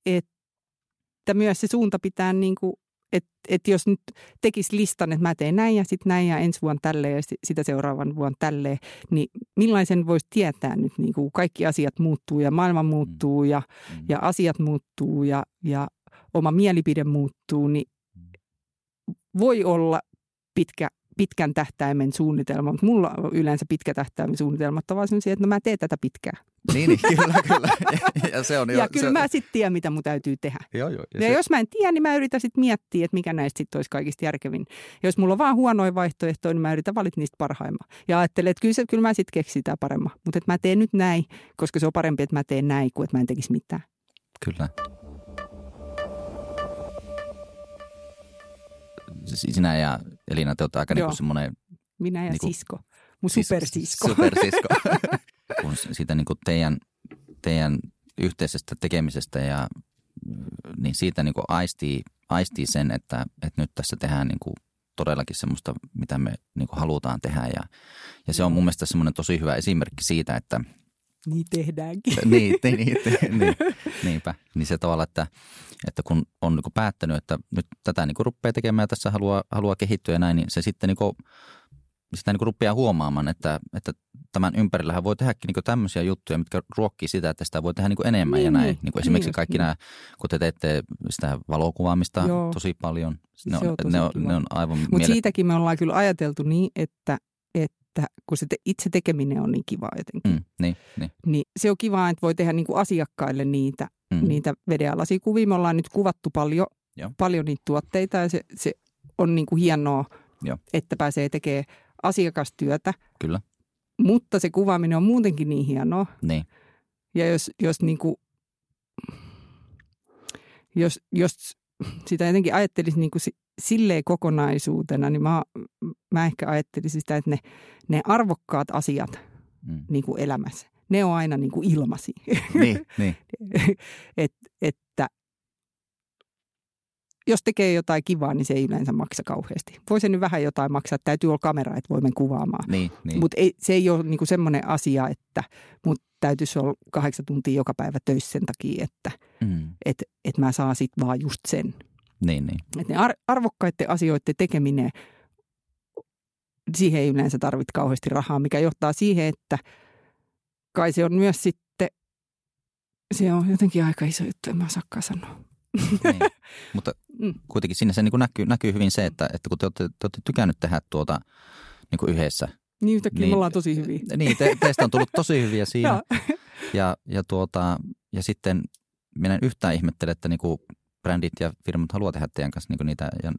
B: että myös se suunta pitää niin kuin että et jos nyt tekisi listan, että mä teen näin ja sitten näin ja ensi vuonna tälleen ja sitä seuraavan vuonna tälleen, niin millaisen voisi tietää nyt, niin kuin kaikki asiat muuttuu ja maailma muuttuu ja, mm. ja asiat muuttuu ja, ja oma mielipide muuttuu, niin mm. voi olla pitkä pitkän tähtäimen suunnitelma, mutta mulla on yleensä pitkä tähtäimen suunnitelmat on vaan sellaisia, että no mä teen tätä pitkää.
A: Niin, niin kyllä, kyllä. Ja, se on
B: jo, ja kyllä se... mä sitten tiedän, mitä mun täytyy tehdä.
A: Joo, joo,
B: ja, ja se... jos mä en tiedä, niin mä yritän sitten miettiä, että mikä näistä sitten olisi kaikista järkevin. Ja jos mulla on vaan huonoja vaihtoehtoja, niin mä yritän valita niistä parhaimman. Ja ajattelen, että kyllä, se, kyllä mä sitten keksin sitä paremmin. Mutta että mä teen nyt näin, koska se on parempi, että mä teen näin, kuin että mä en tekisi mitään.
A: Kyllä. Sinä ja Elina, te olette aika niin semmoinen...
B: Minä ja niin kuin, sisko. Mun sis, supersisko.
A: Supersisko. Kun siitä niin kuin teidän, teidän yhteisestä tekemisestä ja niin siitä niin kuin aistii, aistii sen, että, että nyt tässä tehdään niin kuin todellakin semmoista, mitä me niin kuin halutaan tehdä. Ja, ja se on mun mielestä semmoinen tosi hyvä esimerkki siitä, että –
B: niin tehdäänkin.
A: niin, niin, niin, niin, niinpä. Niin se tavalla, että, että kun on niin päättänyt, että nyt tätä niin rupeaa tekemään ja tässä haluaa, haluaa kehittyä ja näin, niin se sitten niin sitä niin rupeaa huomaamaan, että, että tämän ympärillähän voi tehdäkin niin tämmöisiä juttuja, mitkä ruokkii sitä, että sitä voi tehdä niin enemmän niin, ja näin. Niin, niin esimerkiksi niin, kaikki niin. nämä, kun te teette sitä valokuvaamista Joo. tosi paljon. Ne on, on, ne on, ne on aivan
B: Mutta miele- siitäkin me ollaan kyllä ajateltu niin, että, että että kun se te, itse tekeminen on niin kivaa jotenkin. Mm,
A: niin, niin.
B: niin se on kiva, että voi tehdä niin kuin asiakkaille niitä, mm. niitä vedealasikuvia. Me ollaan nyt kuvattu paljon, paljon niitä tuotteita ja se, se on niin kuin hienoa, Joo. että pääsee tekemään asiakastyötä.
A: Kyllä.
B: Mutta se kuvaaminen on muutenkin niin hienoa.
A: Niin.
B: Ja jos, jos, niin kuin, jos, jos sitä jotenkin ajattelisi niin kuin silleen kokonaisuutena, niin mä, mä ehkä ajattelisin sitä, että ne, ne arvokkaat asiat mm. niin kuin elämässä, ne on aina niin kuin ilmasi.
A: Niin, niin.
B: Et, että jos tekee jotain kivaa, niin se ei yleensä maksa kauheasti. Voi se nyt vähän jotain maksaa, täytyy olla kamera, että voimme kuvaamaan.
A: Niin, niin.
B: Mutta se ei ole niinku semmoinen asia, että mut täytyisi olla kahdeksan tuntia joka päivä töissä sen takia, että mm. et, et mä saan sitten vaan just sen.
A: Niin, niin.
B: Et ne ar- arvokkaiden asioiden tekeminen, siihen ei yleensä tarvitse kauheasti rahaa, mikä johtaa siihen, että kai se on myös sitten, se on jotenkin aika iso juttu, en mä osaakaan sanoa.
A: Niin. Mutta mm. kuitenkin siinä se niin kuin näkyy, näkyy hyvin se, että, että kun te olette, te olette tykännyt tehdä tuota niin kuin yhdessä.
B: Niin yhtäkkiä niin, me ollaan tosi hyviä.
A: Niin, te, teistä on tullut tosi hyviä siinä. ja, ja, tuota, ja sitten minä en yhtään ihmettele, että niin kuin brändit ja firmat haluaa tehdä teidän kanssa niin niitä ja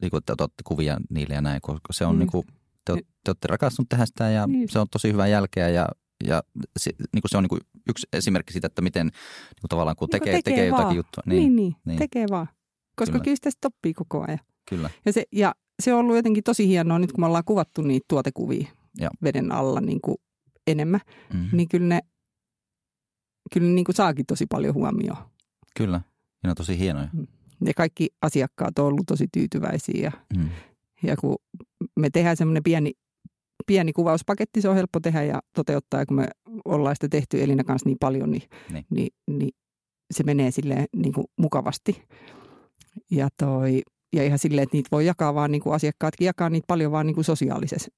A: niin kuin te otatte kuvia niille ja näin, koska se on mm. niin kuin, te, te olette rakastuneet tehdä sitä ja niin. se on tosi hyvää jälkeä ja ja se, niin kuin se on niin kuin yksi esimerkki siitä, että miten niin kuin tavallaan kun tekee, niin tekee, tekee jotakin juttua.
B: Niin, niin, niin, niin, tekee vaan. Koska kyllä, kyllä sitä oppii koko ajan.
A: Kyllä.
B: Ja se, ja se on ollut jotenkin tosi hienoa nyt, kun me ollaan kuvattu niitä tuotekuvia ja. veden alla niin kuin enemmän, mm-hmm. niin kyllä ne, kyllä ne niin kuin saakin tosi paljon huomioon.
A: Kyllä, ne on tosi hienoja. Mm.
B: Ja kaikki asiakkaat on ollut tosi tyytyväisiä. Ja, mm. ja kun me tehdään semmoinen pieni pieni kuvauspaketti, se on helppo tehdä ja toteuttaa. Ja kun me ollaan sitä tehty Elina kanssa niin paljon, niin, niin. niin, niin se menee silleen niin kuin mukavasti. Ja, toi, ja ihan silleen, että niitä voi jakaa vaan, niin kuin asiakkaatkin jakaa niitä paljon vaan niin kuin sosiaalisessa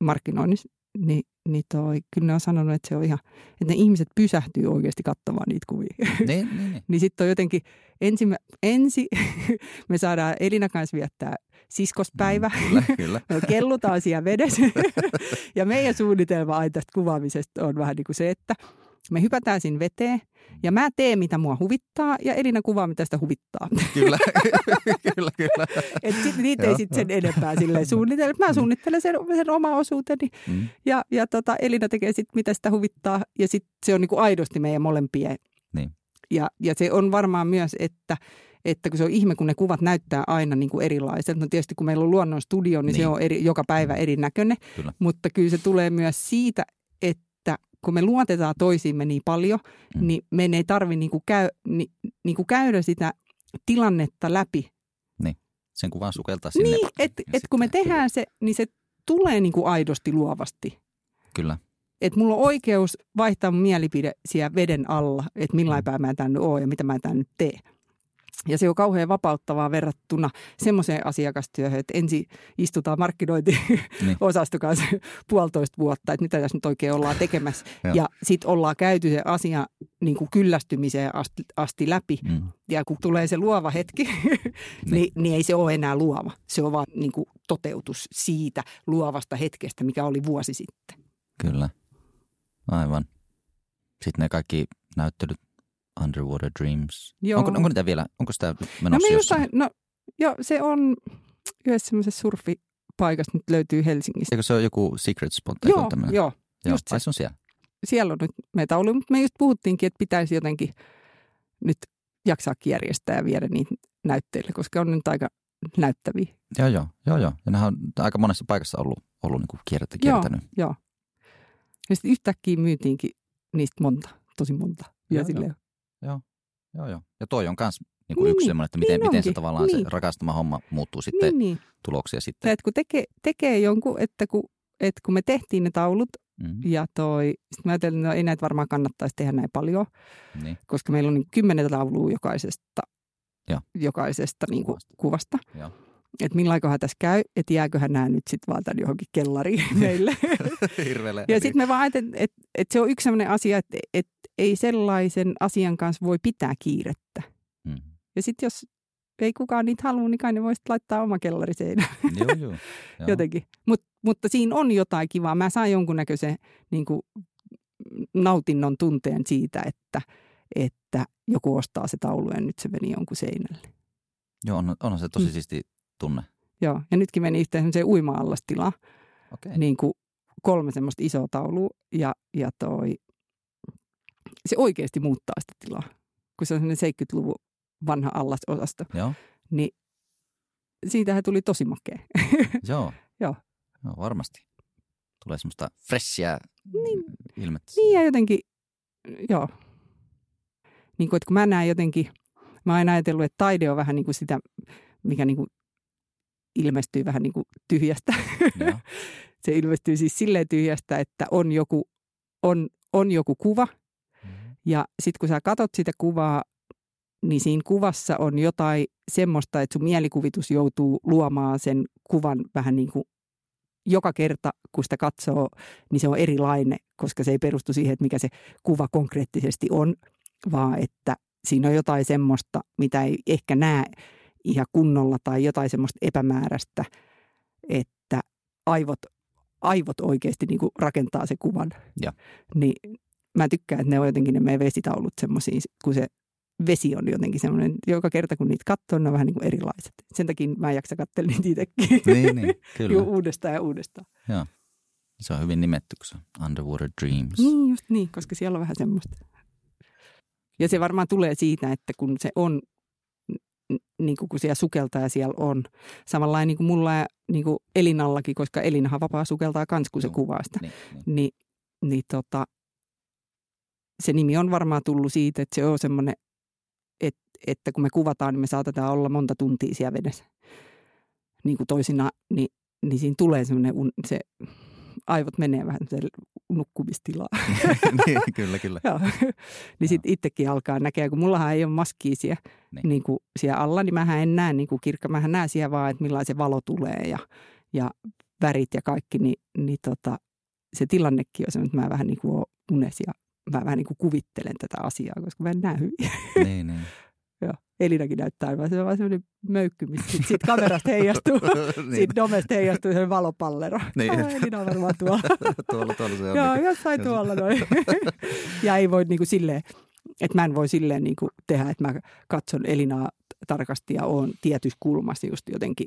B: markkinoinnissa. Ni, niin toi, kyllä ne on sanonut, että se on ihan, että ne ihmiset pysähtyy oikeasti katsomaan niitä kuvia.
A: Niin, niin, niin.
B: niin sitten on jotenkin, ensi, ensi me saadaan Elina kanssa viettää siskospäivä. Mm, kyllä, kyllä. Kellutaan siellä vedessä. ja meidän suunnitelma aina tästä kuvaamisesta on vähän niin kuin se, että me hypätään sinne veteen ja mä teen, mitä mua huvittaa ja Elina kuvaa, mitä sitä huvittaa.
A: Kyllä, kyllä, kyllä.
B: Et sit, niitä ei sitten sen enempää sille suunnitella. Mä suunnittelen sen, sen oma osuuteni mm. ja, ja tota, Elina tekee sitten, mitä sitä huvittaa ja sitten se on niinku aidosti meidän molempien.
A: Niin.
B: Ja, ja se on varmaan myös, että että kun se on ihme, kun ne kuvat näyttää aina niin kuin erilaiset. No tietysti kun meillä on luonnon studio, niin, niin. se on eri, joka päivä mm. erinäköinen. Kyllä. Mutta kyllä se tulee myös siitä, että kun me luotetaan toisiimme niin paljon, mm. niin meidän ei tarvitse niin kuin käy, niin, niin kuin käydä sitä tilannetta läpi.
A: Niin, sen kuvan sukeltaa sinne.
B: Niin, että et kun me tehdään se, niin se tulee niin kuin aidosti luovasti.
A: Kyllä.
B: Että mulla on oikeus vaihtaa mielipide siellä veden alla, että millainen päivä mä tänne oon ja mitä mä tänne teen. Ja se on kauhean vapauttavaa verrattuna semmoiseen asiakastyöhön, että ensin istutaan markkinointiosasto kanssa puolitoista vuotta, että mitä tässä nyt oikein ollaan tekemässä. ja sitten ollaan käyty se asia niin kuin kyllästymiseen asti, asti läpi. Mm. Ja kun tulee se luova hetki, niin. niin, niin ei se ole enää luova. Se on vaan niin kuin toteutus siitä luovasta hetkestä, mikä oli vuosi sitten.
A: Kyllä, aivan. Sitten ne kaikki näyttelyt Underwater Dreams. Joo. Onko, onko niitä vielä, onko sitä menossa no, jossain?
B: no joo, se on yhdessä semmoisessa surfipaikassa nyt löytyy Helsingistä.
A: Eikö se ole joku secret spot?
B: Joo, joo, joo.
A: Just se. se on siellä.
B: Siellä on nyt meitä ollut, mutta me just puhuttiinkin, että pitäisi jotenkin nyt jaksaa järjestää ja viedä niitä näytteille, koska on nyt aika näyttäviä.
A: Joo, joo, joo, joo. Ja nehän on aika monessa paikassa ollut, ollut niin kuin kiertänyt.
B: Joo, joo. Ja sitten yhtäkkiä myytiinkin niistä monta, tosi monta. Ja joo, silleen,
A: Joo, joo, joo. Ja toi on myös niin kuin niin, yksi semmoinen, että miten, niin miten se tavallaan niin. se rakastama homma muuttuu sitten niin, niin. tuloksia sitten.
B: että kun tekee, tekee jonkun, että kun, että kun me tehtiin ne taulut mm-hmm. ja toi, sitten mä ajattelin, että no ei näitä varmaan kannattaisi tehdä näin paljon, niin. koska meillä on niin kymmenen taulua jokaisesta, ja. jokaisesta niin kuin kuvasta. Ja. Että millaikohan tässä käy, että jääköhän nämä nyt sitten vaan tänne johonkin kellariin meille. ja sitten me vaan ajattelin, että, että se on yksi sellainen asia, että, että ei sellaisen asian kanssa voi pitää kiirettä. Mm. Ja sitten jos ei kukaan niitä halua, niin kai ne voisi laittaa oma kellari seinään.
A: Joo, joo.
B: Jotenkin. Mut, mutta siinä on jotain kivaa. Mä saan jonkunnäköisen niin kuin, nautinnon tunteen siitä, että, että joku ostaa se taulu ja nyt se meni jonkun seinälle.
A: Joo, on, on se tosi mm. siisti tunne.
B: Joo, ja nytkin meni yhteen se uima-allastilaan. Okay. Niin kuin kolme semmoista isoa taulua ja, ja toi se oikeasti muuttaa sitä tilaa. Kun se on sellainen 70-luvun vanha allasosasto,
A: Joo.
B: niin siitähän tuli tosi makea.
A: Joo.
B: Joo.
A: Joo, varmasti. Tulee semmoista freshia
B: Niin.
A: ilmettä.
B: Niin ja jotenkin, joo. Niin kuin, että kun mä näen jotenkin, mä oon aina ajatellut, että taide on vähän niin kuin sitä, mikä niin kuin ilmestyy vähän niin kuin tyhjästä.
A: Joo.
B: se ilmestyy siis silleen tyhjästä, että on joku, on, on joku kuva
A: Mhm.
B: ja sitten kun sä katot sitä kuvaa, niin siinä kuvassa on jotain semmoista, että sun mielikuvitus joutuu luomaan sen kuvan vähän niin kuin joka kerta, kun sitä katsoo, niin se on erilainen, koska se ei perustu siihen, että mikä se kuva konkreettisesti on, vaan että siinä on jotain semmoista, mitä ei ehkä näe ihan kunnolla tai jotain semmoista epämääräistä, että aivot, aivot oikeasti niin kuin rakentaa se kuvan.
A: Ja.
B: Niin mä tykkään, että ne on jotenkin ne meidän vesitaulut semmoisia, kun se vesi on jotenkin semmoinen, joka kerta kun niitä katsoo, ne on vähän niin kuin erilaiset. Sen takia mä en jaksa katsella niitä itsekin.
A: Niin, niin, kyllä.
B: Joo, uudestaan ja uudestaan.
A: Se on hyvin nimetty, kun se Underwater Dreams.
B: Niin, just niin, koska siellä on vähän semmoista. Ja se varmaan tulee siitä, että kun se on, niin kuin kun siellä sukeltaja siellä on, samalla niin kuin mulla ja niin kuin Elinallakin, koska Elinahan vapaa sukeltaa kans, kun se
A: Joo.
B: kuvaa sitä.
A: Niin, niin.
B: Niin, niin tota, se nimi on varmaan tullut siitä, että se on semmoinen, että, että kun me kuvataan, niin me saatetaan olla monta tuntia siellä vedessä. Niin kuin toisina, niin, niin siinä tulee semmoinen, se aivot menee vähän nukkumistilaan.
A: niin, kyllä, kyllä.
B: Joo. niin sitten itsekin alkaa näkeä, kun mullahan ei ole maskia siellä,
A: Niin.
B: niin. Kuin siellä alla, niin mähän en näe niin kuin kirkka. Mähän näen siellä vaan, että millainen valo tulee ja, ja värit ja kaikki, niin, niin tota, se tilannekin on semmoinen, että mä vähän niin kuin unessa ja mä vähän niin kuin kuvittelen tätä asiaa, koska mä en näe hyvin.
A: niin, niin.
B: Elinakin näyttää aivan, se on vaan semmoinen möykky, mistä sit, sit kamerasta heijastuu,
A: niin.
B: siitä domesta heijastuu se valopallero.
A: Niin.
B: Ah, Elina on varmaan tuolla.
A: tuolla, tuolla se on.
B: Joo,
A: niin
B: jossain
A: jos-
B: tuolla noin. ja ei voi niin kuin silleen, että mä en voi silleen niin kuin tehdä, että mä katson Elinaa tarkasti ja oon tietyssä kulmassa just jotenkin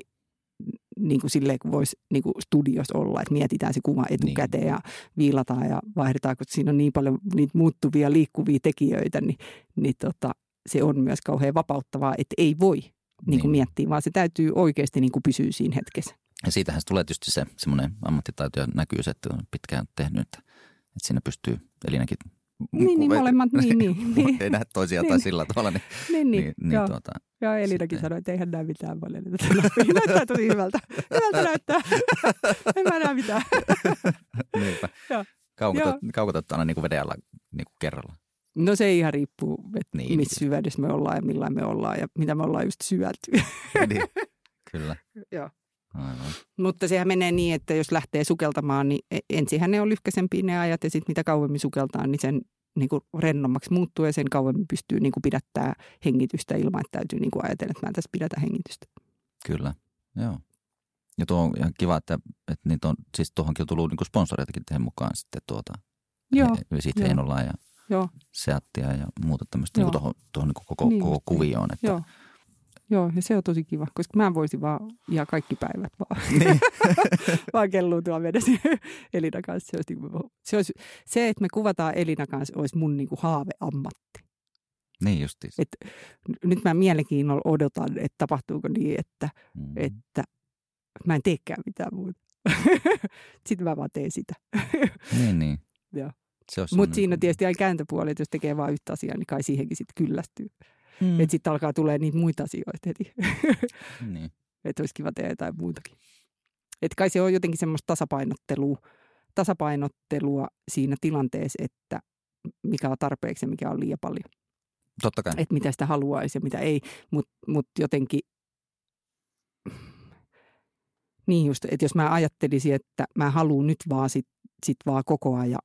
B: niin kuin silleen, kun voisi niin kuin studios olla, että mietitään se kuva etukäteen ja viilataan ja vaihdetaan, kun siinä on niin paljon niitä muuttuvia, liikkuvia tekijöitä, niin, niin tota, se on myös kauhean vapauttavaa, että ei voi niin kuin
A: Niin.
B: miettiä, vaan se täytyy oikeasti niin kuin pysyä siinä hetkessä.
A: Ja siitähän se tulee tietysti se semmoinen ammattitaito ja näkyy se, että on pitkään tehnyt, että, että siinä pystyy Elinakin
B: Niin, niin
A: kun-
B: molemmat, niin, niin, niin,
A: ei nähdä toisiaan
B: Niin.
A: tai sillä tavalla, niin,
B: niin, niin,
A: niin, niin
B: joo.
A: tuota,
B: Ja Elinakin sanoi, että eihän näe mitään paljon. näyttää tosi hyvältä. Hyvältä näyttää. en mä näe mitään.
A: niinpä.
B: Joo.
A: Kaukotat aina niin kuin veden alla niin kuin kerralla.
B: No se ihan riippuu, että
A: Niin.
B: missä syväydessä me ollaan ja millain me ollaan ja mitä me ollaan just syvälty.
A: niin, kyllä.
B: Joo.
A: Aivan.
B: Mutta sehän menee niin, että jos lähtee sukeltamaan, niin e- ensinhän ne on lyhkäisempiä ne ajat ja sitten mitä kauemmin sukeltaa, niin sen niin kuin rennommaksi muuttuu ja sen kauemmin pystyy niin kuin pidättää hengitystä ilman, että täytyy niin kuin ajatella, että mä en tässä pidätä hengitystä.
A: Kyllä, joo. Ja tuo on ihan kiva, että, että niitä on, siis tuohonkin on tullut niin sponsoreitakin tehdä mukaan sitten tuota,
B: Joo,
A: he, siitä
B: joo.
A: Ja
B: joo,
A: Seattia ja muuta tämmöistä niin tuohon, tuohon niin koko,
B: Niin
A: koko
B: niin.
A: kuvioon. Että,
B: joo. Joo, ja se on tosi kiva, koska mä voisin vaan ihan kaikki päivät vaan,
A: Niin.
B: vaan kelluu tuolla vedessä Elina kanssa. Se olisi, niin kuin- se, olisi, se, että me kuvataan Elina kanssa, olisi mun niin kuin haaveammatti.
A: niin justiis.
B: Et nyt mä mielenkiinnolla odotan, että tapahtuuko niin, että,
A: Mm.
B: että mä en teekään mitään muuta. Sitten mä vaan teen sitä.
A: Niin, niin.
B: Joo. Mutta siinä tietysti aina kääntöpuoli, että jos tekee vain yhtä asiaa, niin kai siihenkin sitten kyllästyy.
A: Mm.
B: Mm. Että sitten alkaa tulee niitä muita asioita heti.
A: Niin.
B: että olisi kiva tehdä jotain muutakin. Että kai se on jotenkin semmoista tasapainottelua, tasapainottelua siinä tilanteessa, että mikä on tarpeeksi ja mikä on liian paljon.
A: Totta kai.
B: Että mitä sitä haluaisi ja mitä ei, mutta mut jotenkin niin just, että jos mä ajattelisin, että mä haluan nyt vaan sit, sit vaan koko ajan,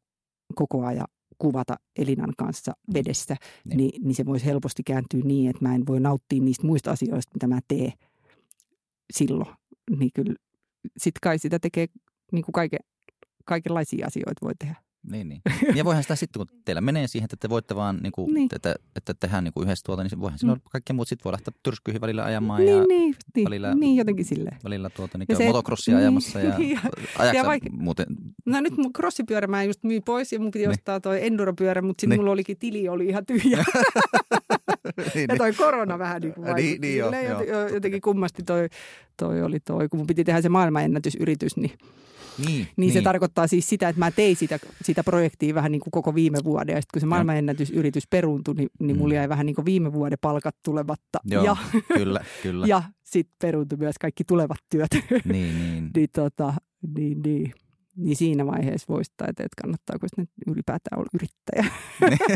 B: koko ajan kuvata Elinan kanssa vedessä,
A: Niin.
B: niin. Niin, niin se voisi helposti kääntyä niin, että mä en voi nauttia niistä muista asioista, mitä mä teen silloin. Niin kyllä, sit kai sitä tekee niin kuin kaiken, kaikenlaisia asioita voi tehdä.
A: Niin, niin. Ja voihan sitä sitten, kun teillä menee siihen, että te voitte vaan, niin kuin, niin. Että, että tehdään niin kuin yhdessä tuota, niin voihan mm. kaikki muut sitten voi lähteä tyrskyihin välillä ajamaan.
B: Niin,
A: ja
B: niin, niin, välillä, niin, jotenkin silleen.
A: Välillä tuota, niin ja se, motocrossia niin, ajamassa ja, ja, ja vaikka, muuten?
B: No nyt mun crossipyörä mä just myin pois ja mun piti niin. ostaa toi enduropyörä, mutta sitten niin. mulla olikin tili oli ihan tyhjä. niin, ja toi korona vähän niin kuin niin, vaikutti. Niin, niin, joo, joo. Jotenkin kummasti toi, toi oli toi, kun mun piti tehdä se maailmanennätysyritys, niin niin, niin, niin se tarkoittaa siis sitä, että mä tein sitä, sitä projektia vähän niin kuin koko viime vuoden. Ja sitten kun se maailmanennätysyritys peruuntui, niin, niin mulla jäi vähän niin kuin viime vuoden palkat tulematta.
A: Joo, ja, kyllä, kyllä.
B: ja sitten peruuntui myös kaikki tulevat työt.
A: Niin, niin.
B: niin, tota, niin, niin niin siinä vaiheessa voisi että, että kannattaako nyt ylipäätään olla yrittäjä.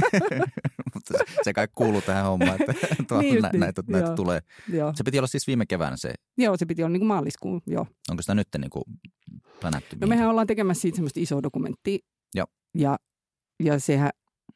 A: Mutta se kai kuuluu tähän hommaan, että niin nä, niin. näitä, näitä joo. tulee. Joo. Se piti olla siis viime keväänä se?
B: Joo, se piti olla niin kuin maaliskuun, joo.
A: Onko sitä nyt niin kuin plänätty?
B: No mehän ollaan tekemässä siitä semmoista isoa dokumenttia. Joo. Ja, ja sehän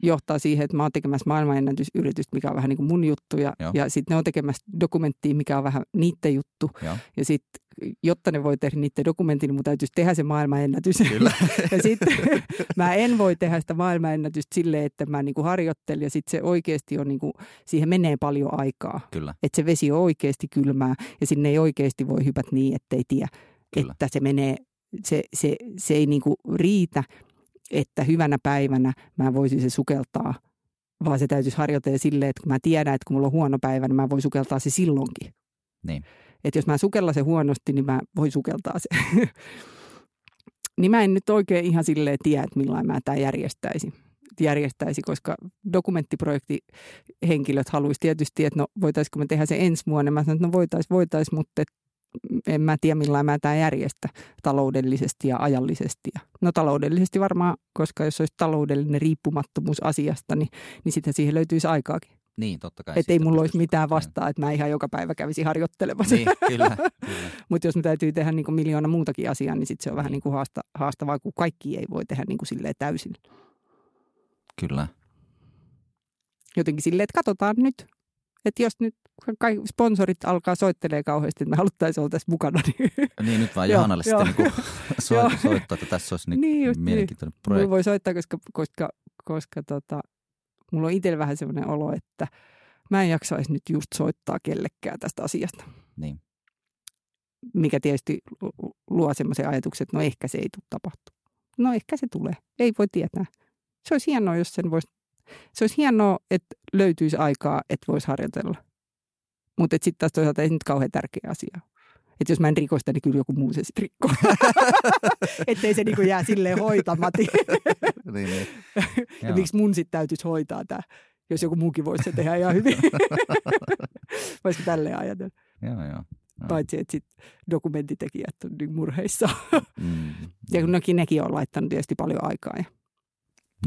B: johtaa siihen, että mä oon tekemässä maailmanennätysyritystä, mikä on vähän niin kuin mun juttu. Ja, ja sitten ne on tekemässä dokumenttia, mikä on vähän niiden juttu. Joo. Ja sitten, jotta ne voi tehdä niiden dokumentin, niin mun täytyisi tehdä se maailmanennätys.
A: Kyllä.
B: ja sitten mä en voi tehdä sitä maailmanennätystä silleen, että mä niin kuin harjoittelen. Ja sitten se oikeasti on, niin kuin, siihen menee paljon aikaa.
A: Kyllä.
B: Että se vesi on oikeasti kylmää ja sinne ei oikeasti voi hypätä niin, ettei tiedä, Kyllä. että se menee se, se, se ei niin kuin riitä, että hyvänä päivänä mä voisin se sukeltaa, vaan se täytyisi harjoitella silleen, että kun mä tiedän, että kun mulla on huono päivä, niin mä voin sukeltaa se silloinkin.
A: Niin.
B: Että jos mä sukella se huonosti, niin mä voin sukeltaa se. niin mä en nyt oikein ihan silleen tiedä, että millainen mä tämä järjestäisin järjestäisi, koska dokumenttiprojektihenkilöt haluaisi tietysti, että no voitaisiko me tehdä se ensi vuonna. Mä sanoin, että no voitaisiin, voitais, mutta en mä tiedä millainen mä tämä järjestä taloudellisesti ja ajallisesti. No taloudellisesti varmaan, koska jos olisi taloudellinen riippumattomuus asiasta, niin, niin sitten siihen löytyisi aikaakin.
A: Niin, totta kai.
B: Että ei mulla olisi mitään vastaa, että mä ihan joka päivä kävisin harjoittelemassa.
A: Niin, kyllä. kyllä.
B: Mutta jos me täytyy tehdä niin kuin miljoona muutakin asiaa, niin sitten se on vähän niin kuin haasta, haastavaa, kun kaikki ei voi tehdä niin kuin silleen täysin.
A: Kyllä.
B: Jotenkin silleen, että katsotaan nyt, että jos nyt kaikki sponsorit alkaa soittelee kauheasti, että me haluttaisiin olla tässä mukana. Niin,
A: niin nyt vaan Johannalle sitten niin so, soittaa, että tässä olisi niin, niin just, mielenkiintoinen niin. projekti.
B: Mulla voi soittaa, koska, koska, koska tota, mulla on itsellä vähän sellainen olo, että mä en jaksaisi nyt just soittaa kellekään tästä asiasta.
A: Niin.
B: Mikä tietysti luo semmoisen ajatuksen, että no ehkä se ei tule tapahtua. No ehkä se tulee. Ei voi tietää. Se olisi hienoa, jos sen voisi se olisi hienoa, että löytyisi aikaa, että voisi harjoitella. Mutta sitten taas toisaalta ei se nyt kauhean tärkeä asia. Että jos mä en riko sitä, niin kyllä joku muu se sitten rikkoo. Että ei se niinku jää silleen hoitamati.
A: niin, niin.
B: ja miksi mun sitten täytyisi hoitaa tämä, jos joku muukin voisi se tehdä ihan hyvin. Voisiko tälleen ajatella?
A: Joo, joo.
B: No. Paitsi, että sit dokumenttitekijät on niin murheissa. mm. Ja kun nekin, nekin on laittanut tietysti paljon aikaa. Ja...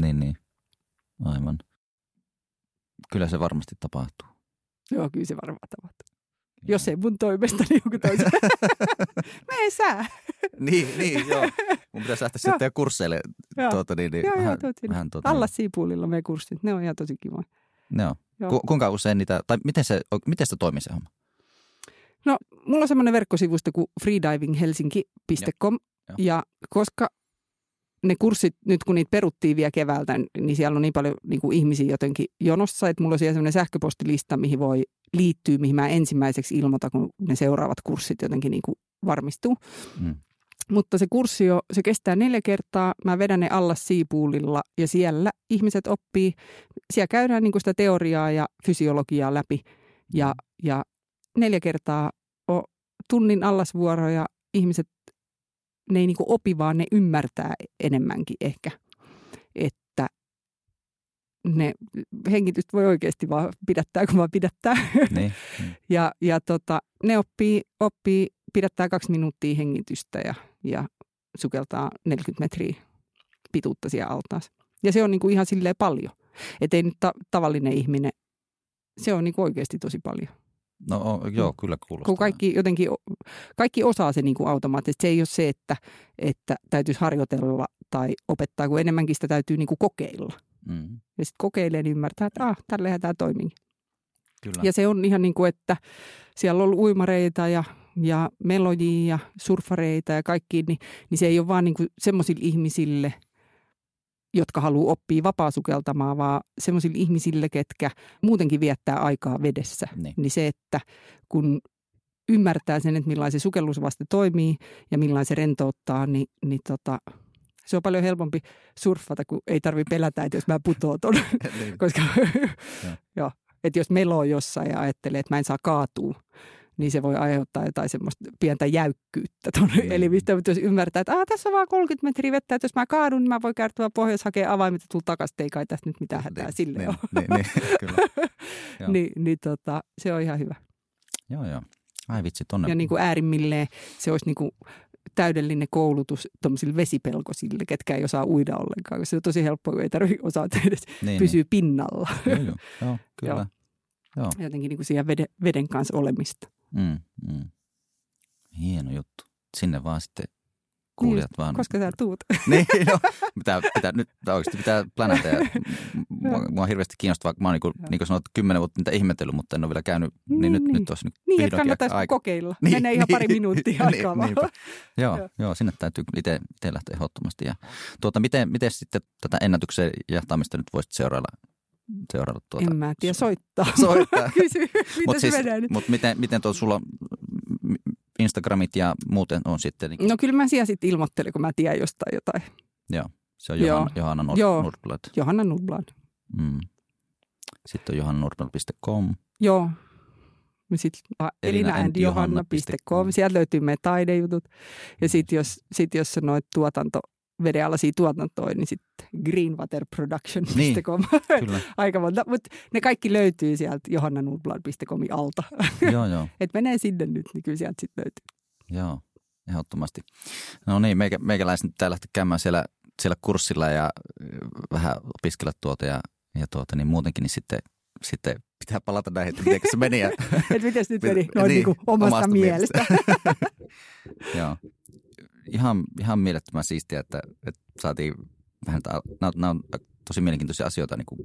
A: Niin, niin. Aivan. Kyllä se varmasti tapahtuu.
B: Joo, kyllä se varmaan tapahtuu. Jos ei mun toimesta, niin joku toisen. Me sää.
A: niin, niin, joo. Mun pitäisi lähteä sitten kursseille. Tuota, niin, niin,
B: joo, vähän, joo, vähän, tuota, Alla Siipuulilla me kurssit. Ne on ihan tosi kiva.
A: Joo. joo. Ku, kuinka usein niitä, tai miten se, miten se toimii se homma?
B: No, mulla on semmoinen verkkosivusto kuin freedivinghelsinki.com. Ja koska ne kurssit, nyt kun niitä peruttiin vielä keväältä, niin siellä on niin paljon niin kuin ihmisiä jotenkin jonossa, että mulla on siellä sellainen sähköpostilista, mihin voi liittyä, mihin mä ensimmäiseksi ilmoitan, kun ne seuraavat kurssit jotenkin niin kuin varmistuu. Mm. Mutta se kurssi jo, se kestää neljä kertaa. Mä vedän ne alla siipuulilla ja siellä ihmiset oppii. Siellä käydään niin kuin sitä teoriaa ja fysiologiaa läpi. Ja, ja neljä kertaa on tunnin allasvuoroja. Ihmiset ne ei niin opi, vaan ne ymmärtää enemmänkin ehkä, että ne hengitystä voi oikeasti vaan pidättää, kun vaan pidättää.
A: Niin.
B: ja ja tota, ne oppii, oppii pidättää kaksi minuuttia hengitystä ja, ja sukeltaa 40 metriä pituutta siellä altaas. Ja se on niin kuin ihan silleen paljon. Että ei nyt ta- tavallinen ihminen, se on niin kuin oikeasti tosi paljon.
A: No joo, kyllä kuulostaa.
B: Kun kaikki jotenkin, kaikki osaa se niin kuin automaattisesti. Se ei ole se, että, että täytyisi harjoitella tai opettaa, kun enemmänkin sitä täytyy niin kuin kokeilla. Mm. Ja sitten kokeilee, niin ymmärtää, että ah, tälleen tämä toimii.
A: Kyllä.
B: Ja se on ihan niin kuin, että siellä on ollut uimareita ja, ja melojia ja surfareita ja kaikki, niin, niin se ei ole vaan niin semmoisille ihmisille, jotka haluaa oppia vapaasukeltamaan, vaan semmoisille ihmisille, ketkä muutenkin viettää aikaa vedessä. Niin. niin se, että kun ymmärtää sen, että millainen se sukellusvaste toimii ja millainen se rentouttaa, niin, niin tota, se on paljon helpompi surffata, kun ei tarvi pelätä, että jos mä putoon ton. Niin. Koska joo, että jos meloo jossain ja ajattelee, että mä en saa kaatua, niin se voi aiheuttaa jotain semmoista pientä jäykkyyttä tuonne mm. elimistä. Mutta jos ymmärtää, että tässä on vaan 30 metriä vettä, että jos mä kaadun, niin mä voin käydä pohjois hakea avaimet ja tulla takaisin, ei kai tässä nyt mitään hätää niin, sille niin, niin, niin, kyllä. niin, niin tota, se on ihan hyvä.
A: Joo, joo. Ai vitsi, tonne.
B: Ja niin kuin äärimmilleen se olisi niin kuin täydellinen koulutus tuommoisille vesipelkosille, ketkä ei osaa uida ollenkaan. Se on tosi helppoa, kun ei tarvitse osaa edes niin, pysyä niin. pinnalla.
A: Joo, joo. joo kyllä. joo.
B: Joo. Jotenkin niin kuin siihen veden, veden kanssa olemista.
A: Mm, mm. Hieno juttu. Sinne vaan sitten kuulijat niin, vaan.
B: Koska sä tuut.
A: niin, no, pitää, pitää, nyt oikeasti pitää planata. Ja mua, mua on hirveästi kiinnostavaa, mä oon niin kuin, niin kuin sanot, kymmenen vuotta niitä ihmetellyt, mutta en ole vielä käynyt, niin, niin nyt, niin. nyt olisi nyt
B: Niin, että kannattaisi aika. kokeilla. Niin, Menee ihan niin, pari minuuttia aikaa niin, vaan.
A: joo, joo, joo, sinne täytyy itse, itse lähteä ehdottomasti. Ja, tuota, miten, miten sitten tätä ennätyksen jahtaamista nyt voisit seurailla seurata tuota.
B: En mä tiedä, soittaa.
A: Soittaa.
B: Kysy, miten
A: mut
B: se siis.
A: Mutta miten, miten tuo sulla Instagramit ja muuten on sitten? Niin...
B: No kyllä mä siellä sitten ilmoittelen, kun mä tiedän jostain jotain.
A: Joo, se on Johanna, Johanna Nord, Joo. Nordblad.
B: Johanna Nordblad. Mm.
A: Sitten on johannanordblad.com.
B: Joo. Sitten elinaandjohanna.com. Sieltä löytyy meidän taidejutut. Ja sitten jos, sit jos sanoit tuotanto vedenalaisia tuotantoja, niin sitten greenwaterproduction.com. Niin, Aika monta, mutta ne kaikki löytyy sieltä johannanudblad.comin alta.
A: Joo, joo.
B: Et menee sinne nyt, niin kyllä sieltä sitten löytyy.
A: Joo, ehdottomasti. No niin, meikä, meikäläiset nyt täällä lähteä käymään siellä, siellä kurssilla ja vähän opiskella tuota ja, ja tuota, niin muutenkin, niin sitten, sitten pitää palata näihin, että miten se meni. Ja...
B: Et miten nyt meni noin niin, niin kuin omasta, omasta mielestä. mielestä.
A: Joo ihan, ihan mielettömän siistiä, että, että saatiin vähän, nämä, nämä on tosi mielenkiintoisia asioita niin kuin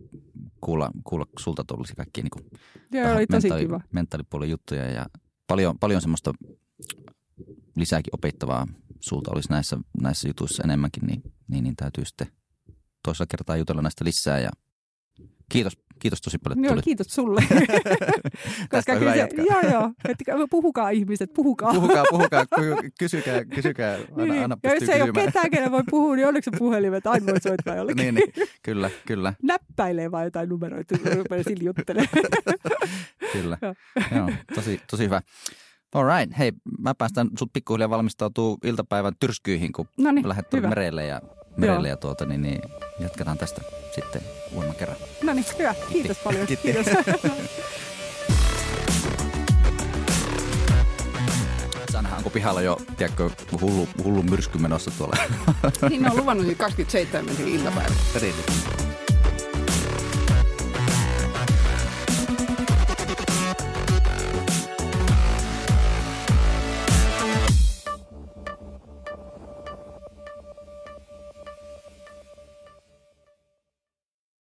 A: kuulla, kuulla sulta tuollaisia kaikkia niin kuin
B: Joo, oli tosi mentaali, kiva.
A: mentaalipuolen juttuja ja paljon, paljon semmoista lisääkin opettavaa sulta olisi näissä, näissä jutuissa enemmänkin, niin, niin, niin täytyy sitten toisella kertaa jutella näistä lisää ja kiitos Kiitos tosi paljon,
B: Joo, kiitos sulle.
A: Koska on hyvä se,
B: Joo, joo. Että puhukaa ihmiset, puhukaa.
A: puhukaa, puhukaa, kysykää, kysykää. Aina, niin. aina
B: ja jos ei ole ketään, kenen voi puhua, niin onneksi puhelimet aina voi soittaa jollekin.
A: niin, niin, kyllä, kyllä.
B: Näppäilee vaan jotain numeroita, rupeaa sillä juttelemaan.
A: kyllä, joo, tosi, tosi hyvä. All right. Hei, mä päästän sut pikkuhiljaa valmistautuu iltapäivän tyrskyihin, kun Noniin, lähdet merelle ja merelle ja tuota, niin, niin jatketaan tästä sitten uudemman kerran.
B: No niin, hyvä. Kiitos Kiitti. paljon.
A: Kiitti.
B: Kiitos.
A: Sannahan onko pihalla jo, tiedätkö, hullu, hullu myrsky menossa tuolla.
B: niin, ne on luvannut 27 iltapäivä.
A: Riitti.